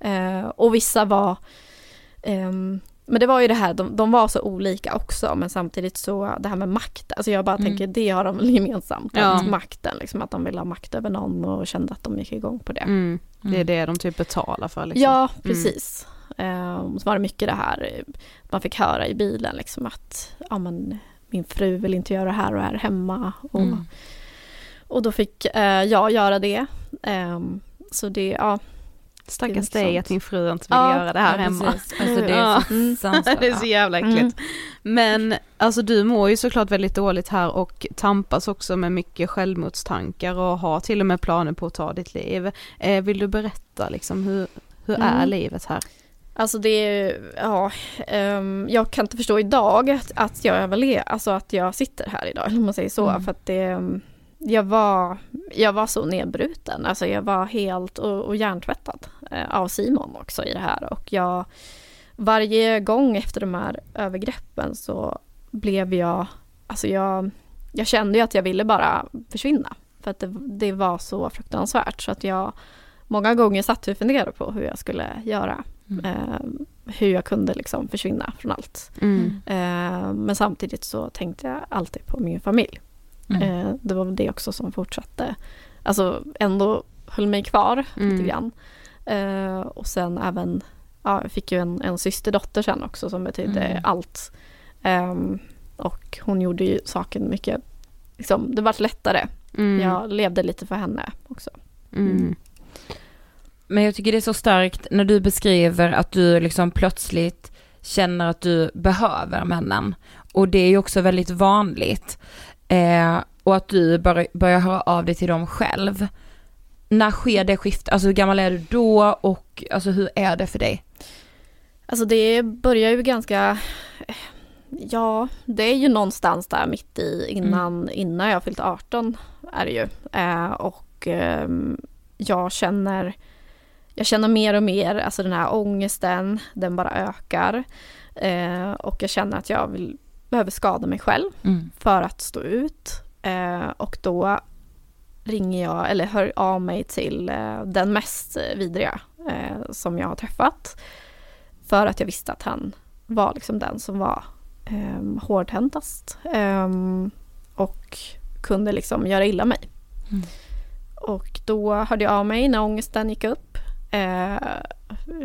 Speaker 3: Eh, och vissa var ehm, men det var ju det här, de, de var så olika också men samtidigt så det här med makt, alltså jag bara
Speaker 2: Mm.
Speaker 3: tänker det har de väl gemensamt,
Speaker 1: Ja.
Speaker 3: makten liksom, att de ville ha makt över någon och kände att de gick igång på det.
Speaker 1: Mm. Det är det de typ betalar för liksom.
Speaker 3: Ja, precis. Ehm, så var det mycket det här, eh, man fick höra i bilen liksom att ja, men, min fru vill inte göra det här och är hemma. Och,
Speaker 2: Mm.
Speaker 3: och då fick eh, jag göra det. Ehm, så det, ja.
Speaker 1: Stackars
Speaker 3: är
Speaker 1: dig att din fru inte vill
Speaker 3: Ja,
Speaker 1: göra det här
Speaker 2: ja,
Speaker 1: hemma.
Speaker 2: Alltså det är
Speaker 1: Ja.
Speaker 2: fruktansvärt.
Speaker 1: det är så jävla äckligt.
Speaker 3: Mm.
Speaker 1: Men alltså du mår ju såklart väldigt dåligt här och tampas också med mycket självmordstankar och har till och med planer på att ta ditt liv. Eh, vill du berätta liksom hur, hur är
Speaker 3: Mm.
Speaker 1: livet här?
Speaker 3: Alltså det är, ja, ehm, jag kan inte förstå idag att, att jag överlever, alltså att jag sitter här idag, om man säger så,
Speaker 2: Mm.
Speaker 3: för att det, jag var, jag var så nedbruten, alltså jag var helt och, och hjärntvättad eh, av Simon också i det här och jag, varje gång efter de här övergreppen så blev jag, alltså jag, jag kände ju att jag ville bara försvinna, för att det, det var så fruktansvärt så att jag många gånger satt och funderade på hur jag skulle göra. Eh, hur jag kunde liksom försvinna från allt.
Speaker 1: Mm.
Speaker 3: Eh, men samtidigt så tänkte jag alltid på min familj.
Speaker 2: Mm.
Speaker 3: Eh, det var det också som fortsatte, alltså ändå höll mig kvar
Speaker 1: Mm.
Speaker 3: lite grann. Eh, och sen även, ja, jag fick ju en, en systerdotter sen också som betydde
Speaker 2: Mm.
Speaker 3: allt. Ehm, och hon gjorde ju saken mycket, liksom, det vart lättare.
Speaker 1: Mm.
Speaker 3: Jag levde lite för henne också.
Speaker 1: Mm.
Speaker 2: Men jag tycker det är så starkt när du beskriver att du liksom plötsligt känner att du behöver männen. Och det är ju också väldigt vanligt. Eh, och att du bör, börjar höra av dig till dem själv. När sker det skiftet? Alltså hur gammal är du då och alltså hur är det för dig?
Speaker 3: Alltså det börjar ju ganska, ja det är ju någonstans där mitt i innan, innan jag fyllt 18 är det ju. Eh, och ehm, jag känner, jag känner mer och mer, alltså den här ångesten, den bara ökar. Eh, och jag känner att jag vill, behöver skada mig själv
Speaker 2: Mm.
Speaker 3: för att stå ut. Eh, och då ringer jag, eller hör av mig till eh, den mest vidriga eh, som jag har träffat. För att jag visste att han var liksom den som var eh, hårdhäntast. Eh, och kunde liksom göra illa mig.
Speaker 2: Mm.
Speaker 3: Och då hörde jag av mig när ångesten gick upp. Eh,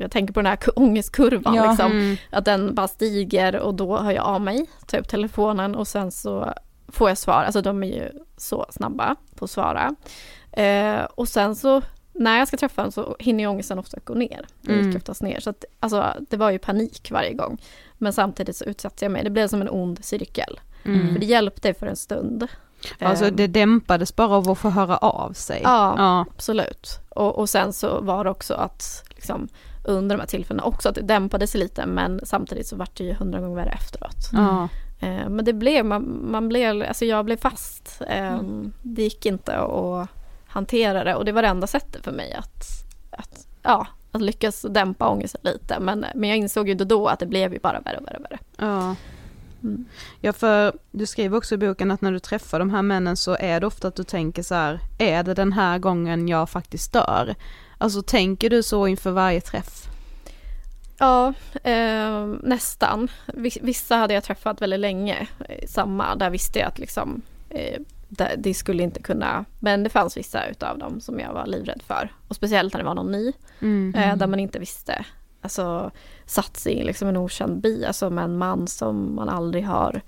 Speaker 3: jag tänker på den här ku- ångestkurvan,
Speaker 2: Ja.
Speaker 3: liksom,
Speaker 1: Mm.
Speaker 3: att den bara stiger och då hör jag av mig, tar upp telefonen och sen så får jag svar. Alltså de är ju så snabba på att svara. Eh, och sen så när jag ska träffa honom så hinner ju ångesten ofta gå ner.
Speaker 1: Mm.
Speaker 3: gick oftast ner. Så att, alltså, det var ju panik varje gång. Men samtidigt så utsatte jag mig. Det blev som en ond cirkel.
Speaker 1: Mm.
Speaker 3: För det hjälpte för en stund.
Speaker 1: Alltså
Speaker 3: Eh,
Speaker 1: det dämpades bara av att få höra av sig.
Speaker 3: Ja.
Speaker 1: ja.
Speaker 3: Absolut. Och, och sen så var det också att liksom, under de här tillfällena också att det dämpade sig lite men samtidigt så vart det ju hundra gånger värre efteråt.
Speaker 1: Ja.
Speaker 3: Eh, men det blev, man, man blev, alltså jag blev fast. Eh, Det gick inte att hantera det och det var det enda sättet för mig att, att, ja, att lyckas dämpa ångesten lite. Men, men jag insåg ju då, då att det blev ju bara värre och värre och värre.
Speaker 1: Ja.
Speaker 3: Mm.
Speaker 1: Ja för du skriver också i boken att när du träffar de här männen så är det ofta att du tänker så här, är det den här gången jag faktiskt dör? Alltså tänker du så inför varje träff?
Speaker 3: Ja, eh, nästan. Vis- Vissa hade jag träffat väldigt länge, eh, samma. Där visste jag att liksom, eh, det, det skulle inte kunna, men det fanns vissa utav dem som jag var livrädd för. Och speciellt när det var någon ny,
Speaker 1: Mm.
Speaker 3: eh, där man inte visste. Alltså satt sig i liksom en okänd by, alltså med en man som man aldrig har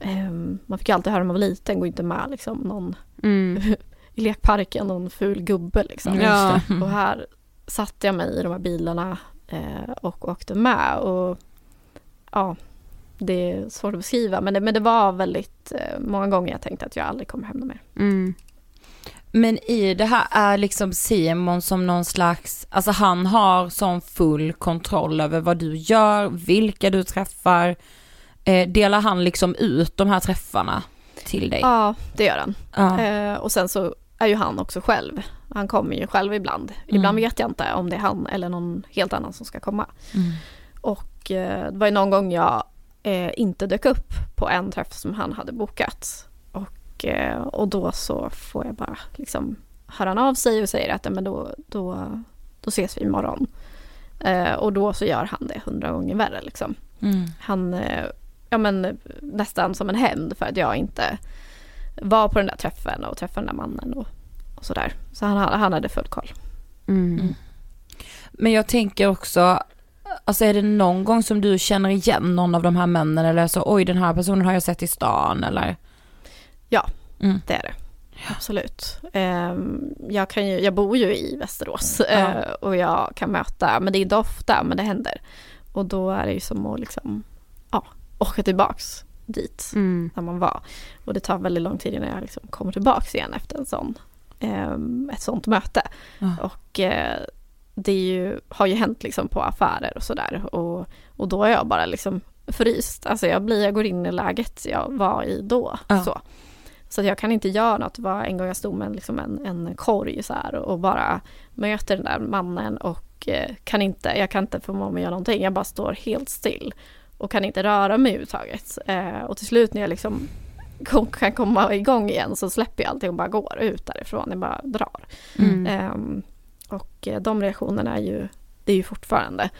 Speaker 3: eh, man fick alltid höra när man var liten, gå inte med liksom någon
Speaker 1: Mm.
Speaker 3: i lekparken, någon ful gubbe liksom.
Speaker 1: Ja.
Speaker 3: Och här satte jag mig i de här bilarna eh, och åkte med och ja, det är svårt att beskriva men det, men det var väldigt eh, många gånger jag tänkte att jag aldrig kommer hem mer.
Speaker 1: Mm.
Speaker 2: Men i det här är liksom Simon som någon slags, alltså han har sån full kontroll över vad du gör, vilka du träffar. Eh, delar han liksom ut de här träffarna till dig?
Speaker 3: Ja, det gör han.
Speaker 2: Ja.
Speaker 3: Eh, och sen så är ju han också själv. Han kommer ju själv ibland. Ibland vet jag inte om det är han eller någon helt annan som ska komma. Och eh, det var ju någon gång jag eh, inte dök upp på en träff som han hade bokat. Och, eh, och då så får jag bara liksom hör han av sig och säger att "Ja, men då, då, då ses vi imorgon. Eh, och då så gör han det hundra gånger värre liksom.
Speaker 2: Mm.
Speaker 3: Han, eh, ja men nästan som en hämnd för att jag inte var på den där träffen och träffade den där mannen och, och sådär. Så han, han hade full koll.
Speaker 1: Mm.
Speaker 2: Men jag tänker också, alltså är det någon gång som du känner igen någon av de här männen eller så, oj den här personen har jag sett i stan eller?
Speaker 3: Ja,
Speaker 2: Mm.
Speaker 3: det är det. Absolut. Ehm, jag, kan ju, jag bor ju i Västerås
Speaker 2: Ja.
Speaker 3: eh, och jag kan möta, men det är inte ofta, men det händer. Och då är det ju som att liksom, ja, åka tillbaks dit
Speaker 1: Mm.
Speaker 3: där man var. Och det tar väldigt lång tid innan jag liksom kommer tillbaks igen efter en sån, ehm, ett sånt möte.
Speaker 2: Ja.
Speaker 3: Och eh, det ju, har ju hänt liksom på affärer och sådär. Och, och då är jag bara liksom fryst. Alltså jag, blir, jag går in i läget jag var i då.
Speaker 2: Ja.
Speaker 3: Så, så jag kan inte göra något. Det var en gång jag stod med liksom en, en korg så här och bara möter den där mannen och eh, kan inte, jag kan inte förmå mig att göra någonting. Jag bara står helt still och kan inte röra mig överhuvudtaget. Eh, och till slut när jag liksom kan komma igång igen så släpper jag allting och bara går ut därifrån. Jag bara drar.
Speaker 1: Mm.
Speaker 3: Ehm, och eh, de reaktionerna är ju, det är ju fortfarande.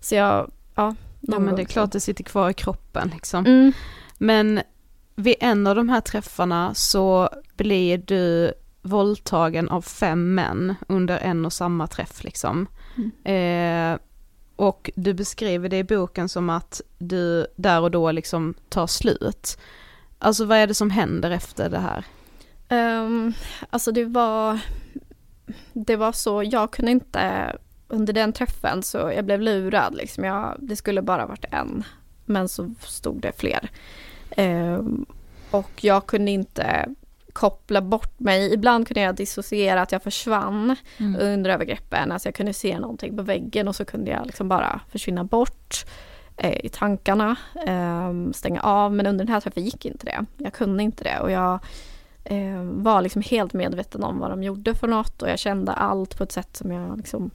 Speaker 3: Så jag, ja.
Speaker 1: Ja men det är klart det sitter kvar i kroppen liksom.
Speaker 3: Mm.
Speaker 1: Men vid en av de här träffarna så blir du våldtagen av fem män under en och samma träff liksom. Eh, och du beskriver det i boken som att du där och då liksom tar slut. Alltså vad är det som händer efter det här?
Speaker 3: Ehm, alltså det var, det var så, jag kunde inte, under den träffen så jag blev lurad liksom. Jag, det skulle bara varit en, men så stod det fler. Ehm, och jag kunde inte koppla bort mig. Ibland kunde jag dissociera att jag försvann under övergreppen. Alltså jag kunde se någonting på väggen och så kunde jag liksom bara försvinna bort eh, i tankarna, ehm, stänga av. Men under den här träffen gick inte det. Jag kunde inte det och jag eh, var liksom helt medveten om vad de gjorde för något och jag kände allt på ett sätt som jag liksom,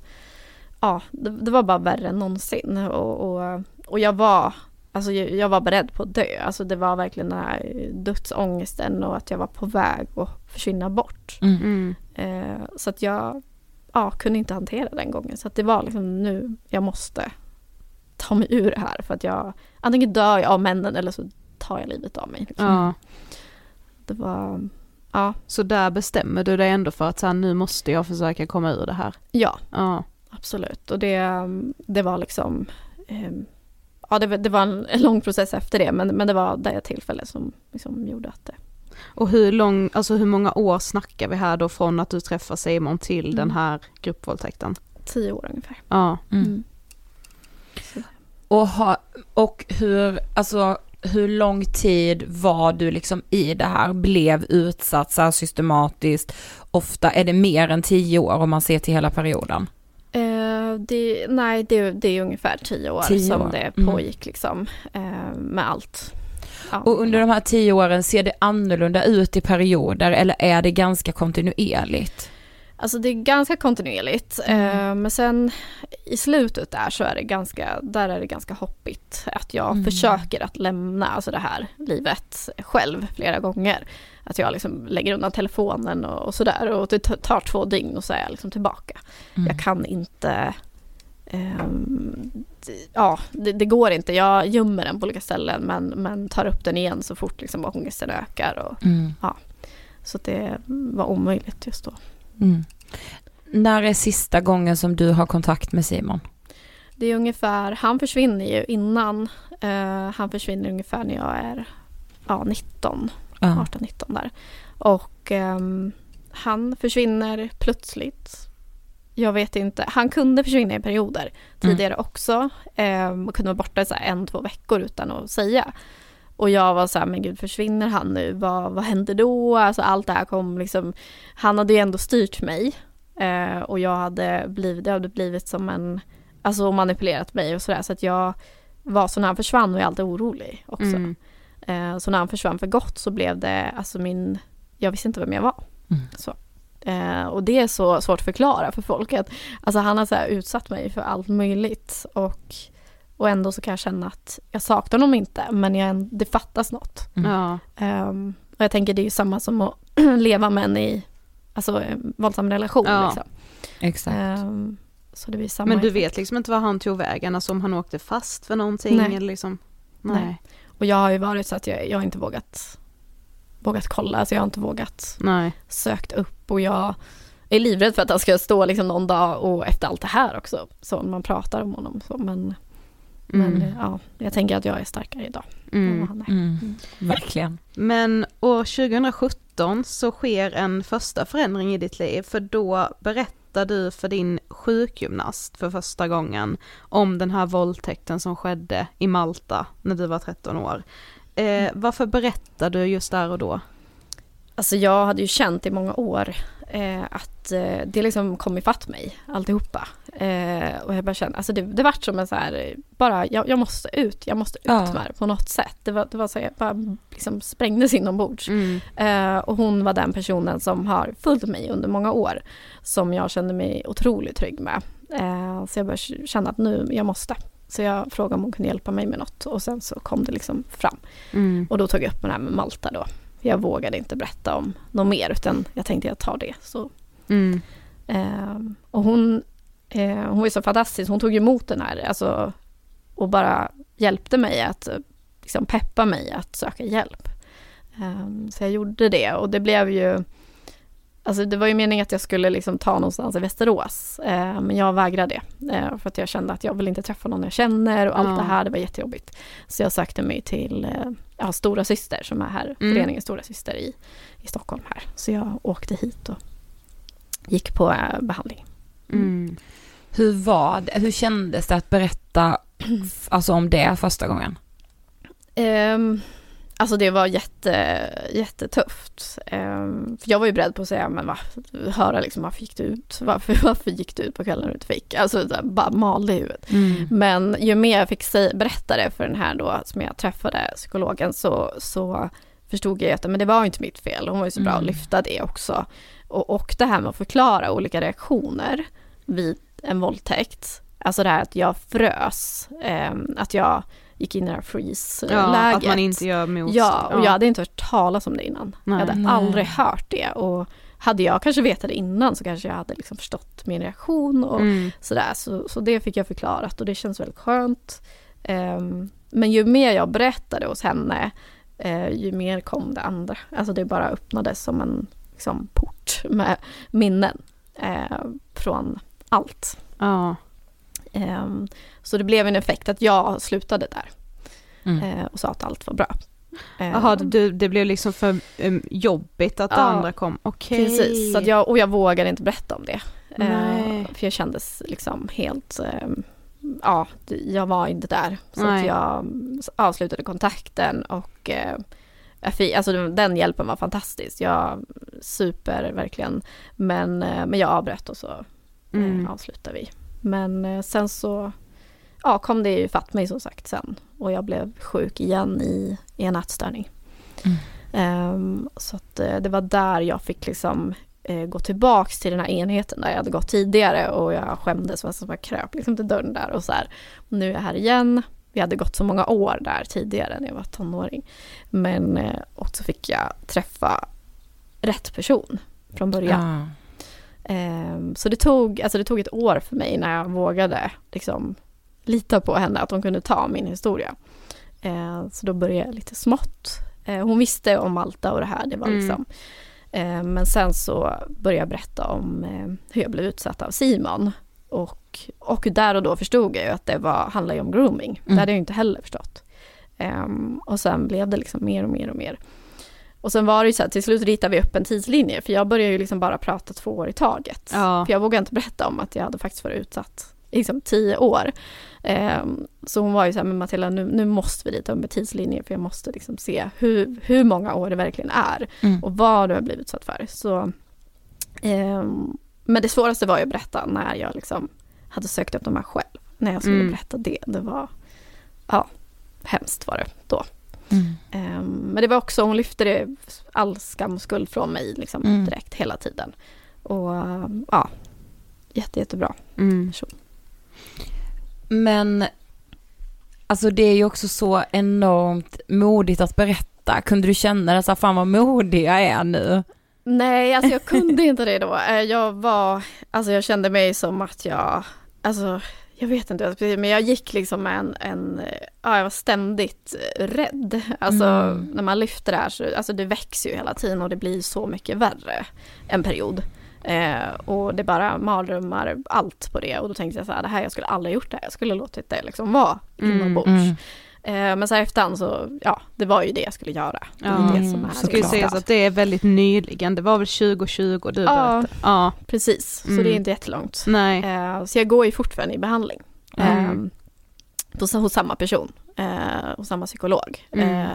Speaker 3: ja, det, det var bara värre än någonsin och, och, och jag var, alltså jag, var beredd på att dö, alltså det var verkligen den här dödsångesten och att jag var på väg att försvinna bort.
Speaker 1: Mm.
Speaker 3: Eh, så att jag, ja, kunde inte hantera den gången så att det var liksom nu, jag måste ta mig ur det här för att jag, antingen dör jag av männen eller så tar jag livet av mig. Liksom.
Speaker 1: Ja,
Speaker 3: Det var, ja,
Speaker 1: så där bestämmer du dig ändå för att så här, nu måste jag försöka komma ur det här.
Speaker 3: ja.
Speaker 1: Ja.
Speaker 3: Absolut, och det, det var liksom ehm, Ja det, var- det var en, en lång process efter det men, men det var det tillfället som liksom gjorde att det
Speaker 1: Och hur lång, alltså hur många år snackar vi här då från att du träffar Simon till den
Speaker 3: Mm.
Speaker 1: här gruppvåldtäkten?
Speaker 3: Tio år ungefär.
Speaker 1: Ja.
Speaker 2: Mm. Och, ha, och hur, alltså hur lång tid var du liksom i det här, blev utsatt så här systematiskt? Ofta är det mer än tio år om man ser till hela perioden.
Speaker 3: Eh, det, nej det, det är ungefär tio år
Speaker 2: Tio
Speaker 3: som
Speaker 2: år,
Speaker 3: det
Speaker 2: mm.
Speaker 3: pågick liksom eh, med allt. Ja.
Speaker 2: Och under de här tio åren, ser det annorlunda ut i perioder eller är det ganska kontinuerligt?
Speaker 3: Alltså det är ganska kontinuerligt. Eh, men sen i slutet där så är det ganska, där är det ganska hoppigt. Att jag
Speaker 2: Mm.
Speaker 3: försöker att lämna alltså det här livet själv flera gånger. Att jag liksom lägger undan telefonen och, och sådär. Och det tar två dygn och så är jag liksom tillbaka.
Speaker 2: Mm.
Speaker 3: Jag kan inte d- Ja, det, det går inte. Jag gömmer den på olika ställen men, men tar upp den igen så fort liksom ångesten ökar. Och,
Speaker 2: Mm.
Speaker 3: så att det var omöjligt just då.
Speaker 2: Mm. När är sista gången som du har kontakt med Simon?
Speaker 3: Det är ungefär, han försvinner ju innan, eh, han försvinner ungefär när jag är ja, 19,
Speaker 2: Ja.
Speaker 3: 18-19 där. Och ehm, han försvinner plötsligt. Jag vet inte, han kunde försvinna i perioder tidigare också. Um, och kunde vara borta så en, två veckor utan att säga. Och jag var så här, men gud försvinner han nu? Vad, vad händer då? Alltså allt det här kom liksom, han hade ju ändå styrt mig. Eh, och jag hade blivit, det hade blivit som en, alltså manipulerat mig och sådär. Så att jag var så när han försvann var jag alltid orolig också.
Speaker 1: Mm.
Speaker 3: Eh, så när han försvann för gott så blev det, alltså min, jag visste inte vem jag var.
Speaker 2: Mm.
Speaker 3: Så. Eh, och det är så svårt att förklara för folk. Att, alltså han har så utsatt mig för allt möjligt och, och ändå så kan jag känna att jag saknar honom inte men jag, det fattas något.
Speaker 1: Mm.
Speaker 3: Um, och jag tänker det är ju samma som att leva med en i alltså, en våldsam relation. Ja. Liksom.
Speaker 4: Exakt. Um,
Speaker 3: så det blir samma
Speaker 1: men du effekt. vet liksom inte vad han tog vägen, alltså om han åkte fast för någonting
Speaker 3: nej.
Speaker 1: eller liksom?
Speaker 3: Nej. nej. Och jag har ju varit så att jag, jag har inte vågat vågat kolla, alltså jag har inte vågat
Speaker 1: Nej.
Speaker 3: sökt upp och jag är livrädd för att han ska stå liksom någon dag och efter allt det här också, så man pratar om honom så men mm. Men ja, jag tänker att jag är starkare idag
Speaker 4: mm. än vad han är. Mm. mm. Verkligen.
Speaker 1: Men år 2017 så sker en första förändring i ditt liv för då berättar du för din sjukgymnast för första gången om den här våldtäkten som skedde i Malta när du var 13 år. Eh, varför berättar du just där och då?
Speaker 3: Alltså jag hade ju känt i många år eh, att eh, det liksom kom ifatt mig alltihopa. Eh, och jag bara kände, alltså det, det vart som en så här, bara jag, jag måste ut, jag måste ut ja. med det på något sätt. Det var, det var så jag bara liksom sprängdes inombords. Mm. Eh, och hon var den personen som har följt mig under många år. Som jag kände mig otroligt trygg med. Eh, så jag började känna att nu, jag måste. Så jag frågade om hon kunde hjälpa mig med något och sen så kom det liksom fram. Mm. Och då tog jag upp det här med Malta då. Jag vågade inte berätta om något mer utan jag tänkte jag tar det. Så. Mm. Eh, och hon, eh, hon var så fantastisk, hon tog emot den här alltså, och bara hjälpte mig att liksom peppa mig att söka hjälp. Eh, så jag gjorde det och det blev ju Alltså det var ju meningen att jag skulle liksom ta någonstans i Västerås, eh, men jag vägrade eh, för att jag kände att jag vill inte träffa någon jag känner och allt ja. det här, det var jättejobbigt. Så jag sökte mig till eh, ja, Stora Syster som är här, mm. föreningen Stora Syster i, i Stockholm här. Så jag åkte hit och gick på eh, behandling.
Speaker 4: Mm. Mm. Hur var det, hur kändes det att berätta alltså om det första gången?
Speaker 3: Um, Alltså det var jätte, jättetufft. Um, för jag var ju beredd på att säga, men va, höra liksom varför gick du ut? Varför, varför gick du ut på kvällen när du inte fick? Alltså där, bara malde i huvudet. Mm. Men ju mer jag fick säga, berätta det för den här då som jag träffade, psykologen, så, så förstod jag att men det var inte mitt fel. Hon var ju så bra mm. att lyfta det också. Och, och det här med att förklara olika reaktioner vid en våldtäkt. Alltså det här att jag frös, um, att jag gick in i det här freeze-läget.
Speaker 1: Ja, att man inte gör motstånd.
Speaker 3: Ja, och jag hade inte hört talas om det innan. Nej, jag hade nej. aldrig hört det. Och hade jag kanske vetat det innan så kanske jag hade liksom förstått min reaktion och mm. sådär. Så, så det fick jag förklarat och det känns väldigt skönt. Um, men ju mer jag berättade hos henne, uh, ju mer kom det andra. Alltså det bara öppnades som en liksom, port med minnen uh, från allt.
Speaker 1: Ja.
Speaker 3: Um, så det blev en effekt att jag slutade där mm. uh, och sa att allt var bra.
Speaker 1: Jaha, uh, det, det blev liksom för jobbigt att det andra kom? Okej.
Speaker 3: Okay. Precis, så jag, och jag vågade inte berätta om det. Uh, för jag kändes liksom helt, ja, jag var inte där. Så att jag avslutade kontakten och uh, Alltså den hjälpen var fantastisk. Jag super verkligen. Men, men jag avbröt och så mm. avslutade vi. Men eh, sen så ja, kom det ju fatt mig som sagt sen. Och jag blev sjuk igen i, i en ätstörning. Mm. Um, så att uh, det var där jag fick liksom uh, gå tillbaks till den här enheten där jag hade gått tidigare och jag skämdes fast jag kröp liksom till dörren där och så här. Nu är jag här igen. Vi hade gått så många år där tidigare när jag var tonåring. Men uh, och så fick jag träffa rätt person från början. Ah. Um, så det tog, alltså det tog ett år för mig när jag vågade liksom, lita på henne, att hon kunde ta min historia. Uh, så då började jag lite smått. Uh, hon visste om Malta och det här, det var mm. liksom uh, Men sen så började jag berätta om hur jag blev utsatt av Simon. Och, och där och då förstod jag ju att det var, handlade om grooming. Mm. Det hade jag inte heller förstått. Och sen blev det liksom mer och mer och mer. Och sen var det ju så här, till slut ritade vi upp en tidslinje, för jag började ju liksom bara prata två år i taget. Ja. För jag vågade inte berätta om att jag hade faktiskt varit utsatt liksom tio år. Um, så hon var ju så här, men Matilda nu, nu måste vi rita upp en tidslinje för jag måste liksom se hur, hur många år det verkligen är mm. och vad du har blivit utsatt för. Så, um, men det svåraste var ju att berätta när jag liksom hade sökt upp de här själv. När jag skulle mm. berätta det, det var, ja, hemskt var det då. Mm. Um, men det var också, hon lyfte det, all skam och skuld från mig liksom, mm. direkt hela tiden. och ja, jätte, jättebra
Speaker 1: Mm.
Speaker 3: person.
Speaker 4: Men alltså det är ju också så enormt modigt att berätta. Kunde du känna det så här, fan vad modig jag är nu?
Speaker 3: Nej, alltså jag kunde inte det då. Eh, Jag var, alltså jag kände mig som att jag, alltså jag vet inte, men jag gick liksom med en, en ja jag var ständigt eh, rädd. Alltså
Speaker 4: Mm.
Speaker 3: när man lyfter det här så, alltså det växer ju hela tiden och det blir så mycket värre en period. Eh, och det bara mardrömmar allt på det och då tänkte jag så här, det här jag skulle aldrig gjort det här, jag skulle låtit det liksom vara
Speaker 1: Mm,
Speaker 3: inombords.
Speaker 4: mm.
Speaker 3: Eh, men så här efterhand så, ja det var ju det jag skulle göra. Det
Speaker 1: Ja,
Speaker 3: det som är
Speaker 4: så
Speaker 1: sägas att det är väldigt nyligen, det var väl 2020 du
Speaker 3: Ja.
Speaker 1: berättade? Ja.
Speaker 3: Precis, så
Speaker 1: Mm.
Speaker 3: det är inte jättelångt.
Speaker 1: Nej.
Speaker 3: Eh, så jag går ju fortfarande i behandling.
Speaker 1: Mm.
Speaker 3: Eh, hos, hos samma person, eh, hos samma psykolog.
Speaker 1: Mm.
Speaker 3: Eh,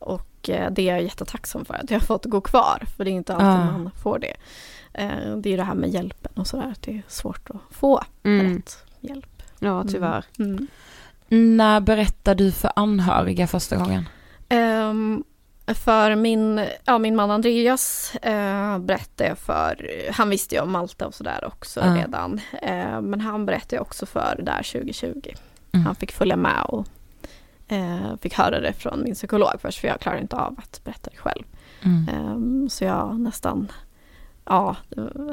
Speaker 3: och eh, det är jag jättetacksam för att jag har fått gå kvar, för det är inte alltid
Speaker 4: Ah.
Speaker 3: man får det. Eh, det är ju det här med hjälpen och sådär, att det är svårt att få
Speaker 1: Mm.
Speaker 3: rätt hjälp.
Speaker 1: Ja, tyvärr.
Speaker 3: Mm.
Speaker 4: När berättade du för anhöriga första gången?
Speaker 3: Ehm, för min, ja, min man Andreas eh, berättade jag för, han visste ju om Malta och sådär också
Speaker 4: Ja.
Speaker 3: redan. Eh, men han berättade jag också för där 2020.
Speaker 4: Mm.
Speaker 3: Han fick följa med och eh, fick höra det från min psykolog först för jag klarade inte av att berätta det själv.
Speaker 4: Mm.
Speaker 3: Ehm, så jag nästan, ja,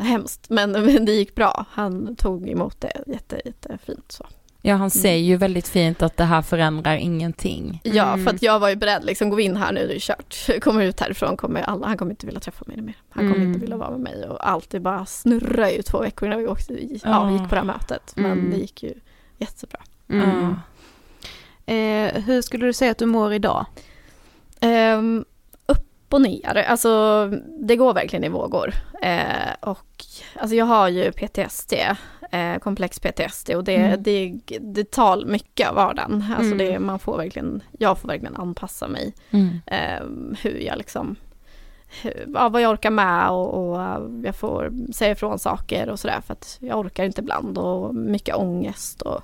Speaker 3: hemskt men, men det gick bra. Han tog emot det jätte, jättefint så.
Speaker 4: Ja, han säger ju väldigt fint att det här förändrar ingenting.
Speaker 3: Ja,
Speaker 1: Mm.
Speaker 3: för att jag var ju beredd, liksom gå in här nu, det är kört. Kommer ut härifrån kommer alla, han kommer inte vilja träffa mig mer. Han kommer
Speaker 1: Mm.
Speaker 3: inte vilja vara med mig och allt det bara snurrar ju två veckor innan vi åkte, i- ja,
Speaker 4: Ja.
Speaker 3: vi gick på det här mötet. Men
Speaker 1: Mm.
Speaker 3: det gick ju jättebra.
Speaker 1: Mm. Eh, hur skulle du säga att du mår idag?
Speaker 3: Ehm, upp och ner, alltså det går verkligen i vågor. Eh, och alltså jag har ju PTSD, eh, komplex PTSD och det,
Speaker 4: Mm.
Speaker 3: det, det tar mycket av vardagen. Alltså
Speaker 1: Mm.
Speaker 3: det, man får verkligen, jag får verkligen anpassa mig
Speaker 4: Mm.
Speaker 3: eh, hur jag liksom hur, ja, vad jag orkar med och, och jag får säga ifrån saker och sådär för att jag orkar inte ibland och mycket ångest och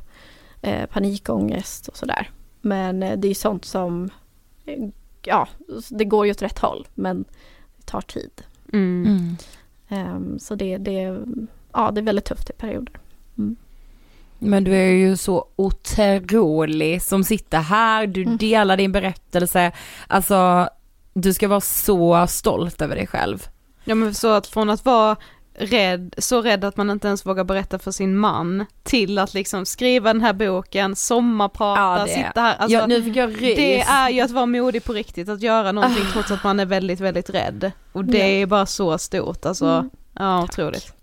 Speaker 3: eh, panikångest och sådär. Men eh, det är sånt som, ja, det går ju åt rätt håll men det tar tid.
Speaker 1: Mm.
Speaker 4: Mm.
Speaker 3: Ehm, så det, det, ja, det är väldigt tufft i perioder.
Speaker 4: Men du är ju så otrolig som sitter här, du
Speaker 3: Mm.
Speaker 4: delar din berättelse. Alltså, du ska vara så stolt över dig själv.
Speaker 1: Ja men så att från att vara rädd, så rädd att man inte ens vågar berätta för sin man, till att liksom skriva den här boken, sommarprata,
Speaker 4: Ja, det-
Speaker 1: sitta här. Alltså,
Speaker 4: ja, nu fick jag rys.
Speaker 1: det är ju att vara modig på riktigt, att göra någonting trots att man är väldigt, väldigt rädd. Och det
Speaker 3: Ja.
Speaker 1: är bara så stort, alltså.
Speaker 3: Mm.
Speaker 1: Ja, otroligt.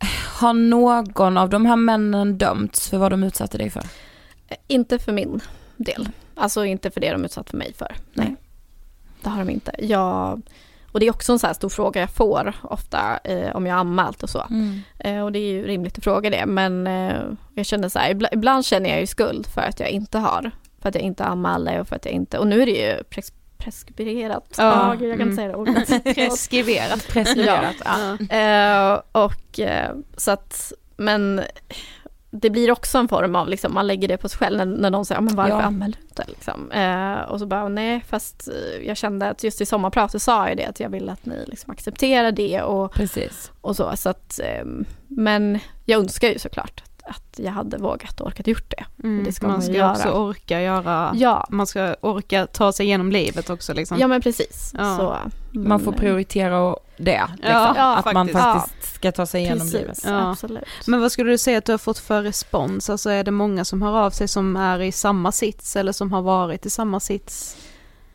Speaker 4: Har någon av de här männen dömts för vad de utsatte dig för?
Speaker 3: Inte för min del. Alltså inte för det de utsatt för mig för. Nej.
Speaker 4: Nej.
Speaker 3: Det har de inte. Jag, och det är också en så här stor fråga jag får ofta eh, om jag har anmält och så. Eh, och det är ju rimligt att fråga det. Men eh, jag känner så här, ibland, ibland känner jag ju skuld för att jag inte har. För att jag inte anmälde och för att jag inte, och nu är det ju pres, preskriberat.
Speaker 1: Ja,
Speaker 3: Ja, gud, jag kan
Speaker 1: mm.
Speaker 3: inte säga det ordet.
Speaker 1: Preskriberat.
Speaker 4: Preskriberat,
Speaker 3: Ja.
Speaker 4: ja.
Speaker 3: Eh, och eh, så att, men det blir också en form av, liksom, man lägger det på sig själv när, när någon säger, "Ja, men varför
Speaker 4: Ja.
Speaker 3: anmäler du inte? Liksom. Eh, och så bara, nej, fast eh, jag kände att just i sommarpratet sa jag det, att jag vill att ni liksom accepterar det och,
Speaker 4: Precis.
Speaker 3: och så. så att, ehm, men jag önskar ju såklart att, jag hade vågat och orkat gjort det.
Speaker 1: Mm,
Speaker 3: Det ska
Speaker 1: man
Speaker 3: man
Speaker 1: ska
Speaker 3: göra.
Speaker 1: också orka göra,
Speaker 3: Ja,
Speaker 1: man ska orka ta sig igenom livet också liksom.
Speaker 3: ja men precis.
Speaker 1: Ja.
Speaker 3: Så,
Speaker 4: Man får
Speaker 3: men,
Speaker 4: prioritera det. Liksom.
Speaker 1: Ja,
Speaker 4: att man
Speaker 1: faktiskt.
Speaker 4: faktiskt ska ta sig igenom
Speaker 3: Precis,
Speaker 4: livet.
Speaker 1: Ja.
Speaker 3: absolut.
Speaker 1: Men vad skulle du säga att du har fått för respons? Alltså är det många som hör av sig som är i samma sits eller som har varit i samma sits?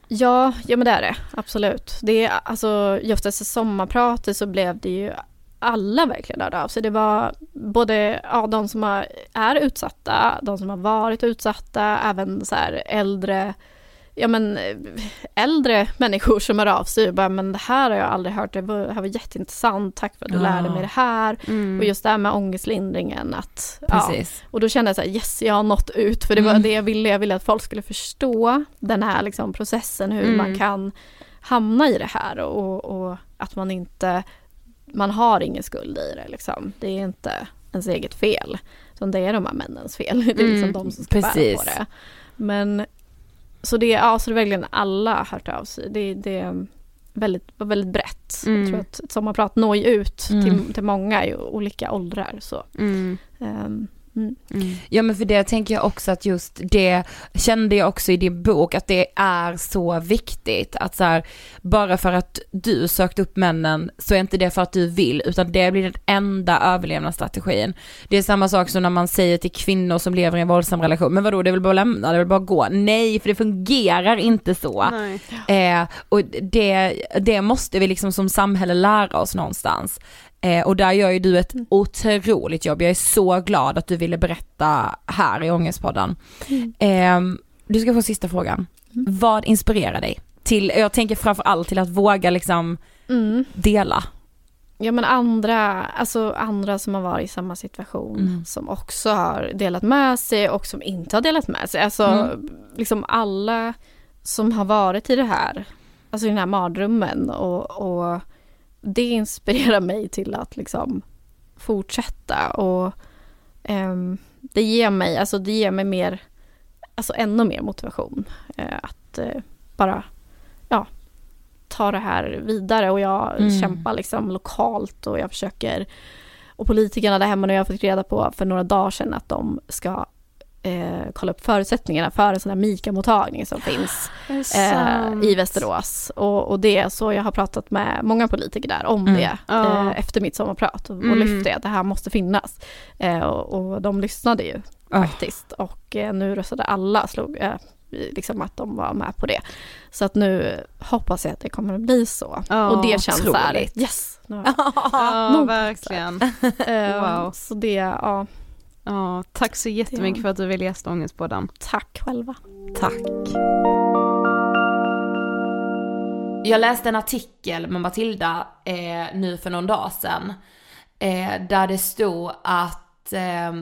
Speaker 3: Ja, ja men det är det. Absolut. Det är, alltså, just efter sommarpratet så blev det ju alla verkligen hörde av sig. Det var både ja, de som har, är utsatta, de som har varit utsatta, även så äldre, ja men äldre människor som hör av sig och bara, men det här har jag aldrig hört, det, var, det här var jätteintressant, tack för att du
Speaker 4: Ja.
Speaker 3: lärde mig det här.
Speaker 1: Mm.
Speaker 3: Och just det här med ångestlindringen, att ja, och då kände jag så här, yes, jag har nått ut. För det var
Speaker 4: Mm.
Speaker 3: det jag ville. Jag ville att folk skulle förstå den här liksom, processen, hur
Speaker 1: Mm.
Speaker 3: man kan hamna i det här och, och att man inte, man har ingen skuld i det liksom. Det är inte ens eget fel. Utan det är de här männens fel. Det är liksom
Speaker 1: Mm,
Speaker 3: de som ska bära
Speaker 4: precis.
Speaker 3: på det. Men så det, ja, så det är verkligen alla har hört av sig. Det, det, väldigt, var väldigt brett.
Speaker 1: Mm.
Speaker 3: Jag tror att ett sommarprat når ju ut
Speaker 2: Mm.
Speaker 3: till, till många i olika åldrar. Så.
Speaker 1: Mm.
Speaker 3: Ehm, mm.
Speaker 1: Mm.
Speaker 2: Ja men för det tänker jag också att just det kände jag också i din bok att det är så viktigt att så här, bara för att du sökt upp männen så är inte det för att du vill utan det blir den enda överlevnadsstrategin. Det är samma sak som när man säger till kvinnor som lever i en våldsam relation, men vadå det väl bara lämna, det väl bara gå. Nej för det fungerar inte så. Eh, och det, det måste vi liksom som samhälle lära oss någonstans. Eh, och där gör ju du ett otroligt jobb. Jag är så glad att du ville berätta här i Ångestpodden. Eh, du ska få sista frågan. Vad inspirerar dig? Till, jag tänker framför allt till att våga liksom
Speaker 3: Mm.
Speaker 2: dela.
Speaker 3: Ja men andra, alltså andra som har varit i samma situation
Speaker 2: Mm.
Speaker 3: som också har delat med sig och som inte har delat med sig. Alltså
Speaker 2: Mm.
Speaker 3: liksom alla som har varit i det här, alltså i den här mardrömmen och, och det inspirerar mig till att liksom fortsätta och ehm, det ger mig, alltså det ger mig mer, alltså ännu mer motivation eh, att eh, bara, ja, ta det här vidare och jag
Speaker 2: Mm.
Speaker 3: kämpar liksom lokalt och jag försöker och politikerna där hemma nu har jag fått reda på för några dagar sedan att de ska eh, kolla upp förutsättningarna för en sån här MIKA-mottagning som finns eh, i Västerås. Och, och det är så jag har pratat med många politiker där om
Speaker 2: Mm.
Speaker 3: det eh, efter mitt sommarprat och, och
Speaker 1: Mm.
Speaker 3: lyft det att det här måste finnas. Eh, och, och de lyssnade ju
Speaker 2: Ah.
Speaker 3: faktiskt och eh, nu röstade alla, slog, liksom att de var med på det. Så att nu hoppas jag att det kommer att bli så.
Speaker 1: Ja,
Speaker 3: och det känns så här,
Speaker 2: otroligt.
Speaker 3: yes! Nu har jag-
Speaker 1: Ja,
Speaker 3: Nog.
Speaker 1: verkligen.
Speaker 3: Eh,
Speaker 1: Wow.
Speaker 3: Så det, ja,
Speaker 1: Ja, tack så jättemycket
Speaker 3: Det-
Speaker 1: för att du ville gästa Ångestpodden.
Speaker 3: tack själva.
Speaker 2: Tack. Jag läste en artikel med Matilda eh, nu för någon dag sedan. Eh, där det stod att, eh,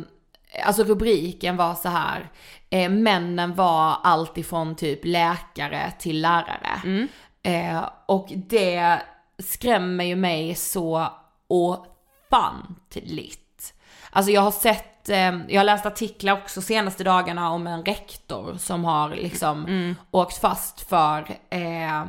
Speaker 2: alltså rubriken var så här, eh, männen var allt ifrån typ läkare till lärare. Eh, och det skrämmer ju mig så ofantligt. Alltså jag har sett, eh, jag har läst artiklar också senaste dagarna om en rektor som har liksom åkt fast för, eh,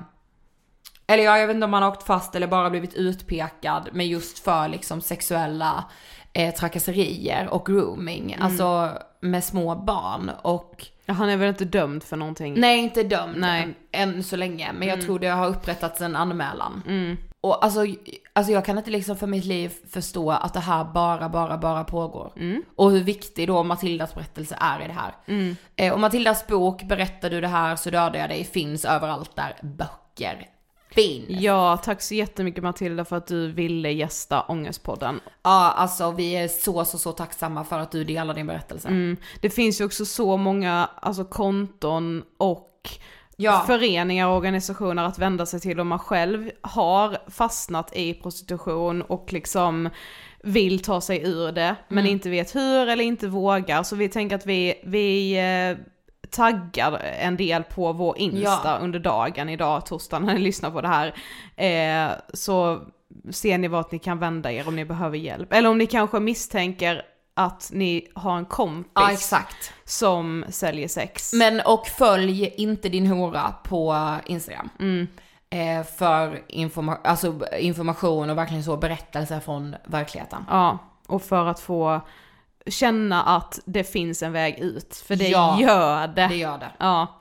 Speaker 2: eller ja, jag vet inte om han har åkt fast eller bara blivit utpekad, men just för liksom sexuella eh, trakasserier och grooming, alltså med små barn och
Speaker 1: han är väl inte dömd för någonting?
Speaker 2: Nej, inte dömd
Speaker 1: Nej.
Speaker 2: Än, än så länge, men jag tror det har upprättats en anmälan.
Speaker 1: Mm.
Speaker 2: Och alltså, alltså jag kan inte liksom för mitt liv förstå att det här bara, bara, bara pågår.
Speaker 1: Mm.
Speaker 2: Och hur viktig då Matildas berättelse är i det här.
Speaker 1: Mm.
Speaker 2: Eh, och Matildas bok, Berättar du det här så dödar jag dig, finns överallt där böcker finns.
Speaker 1: Ja, tack så jättemycket Matilda för att du ville gästa Ångestpodden.
Speaker 2: Ja, alltså vi är så, så, så tacksamma för att du delar din berättelse.
Speaker 1: Mm. Det finns ju också så många alltså, konton och
Speaker 2: Ja.
Speaker 1: föreningar och organisationer att vända sig till om man själv har fastnat i prostitution och liksom vill ta sig ur det men
Speaker 2: Mm.
Speaker 1: inte vet hur eller inte vågar. Så vi tänker att vi, vi eh, taggar en del på vår Insta
Speaker 2: Ja.
Speaker 1: under dagen idag, torsdag när ni lyssnar på det här. Eh, så ser ni vart ni kan vända er om ni behöver hjälp. Eller om ni kanske misstänker att ni har en kompis
Speaker 2: Ja, exakt.
Speaker 1: som säljer sex.
Speaker 2: Men och följ inte din hora på Instagram.
Speaker 1: Mm.
Speaker 2: Eh, för informa- alltså, information och verkligen så berättelser från verkligheten.
Speaker 1: Ja, och för att få känna att det finns en väg ut. För det
Speaker 2: Ja,
Speaker 1: gör det.
Speaker 2: Det gör det.
Speaker 1: Ja.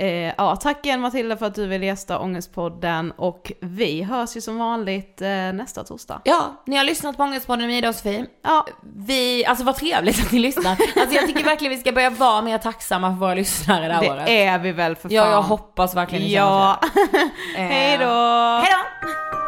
Speaker 1: Eh, ja, tack igen Matilda för att du vill gästa Ångestpodden och vi hörs ju som vanligt eh, nästa torsdag.
Speaker 2: Ja, ni har lyssnat på Ångestpodden med Ida och Sofie.
Speaker 1: Ja,
Speaker 2: Vi, alltså vad trevligt att ni lyssnar. Alltså jag tycker verkligen vi ska börja vara mer tacksamma för våra lyssnare det här året.
Speaker 1: det är vi väl för fan.
Speaker 2: Ja, jag hoppas verkligen ni känner
Speaker 1: Ja.
Speaker 2: det. Eh,
Speaker 1: Hej då!
Speaker 2: Hej då!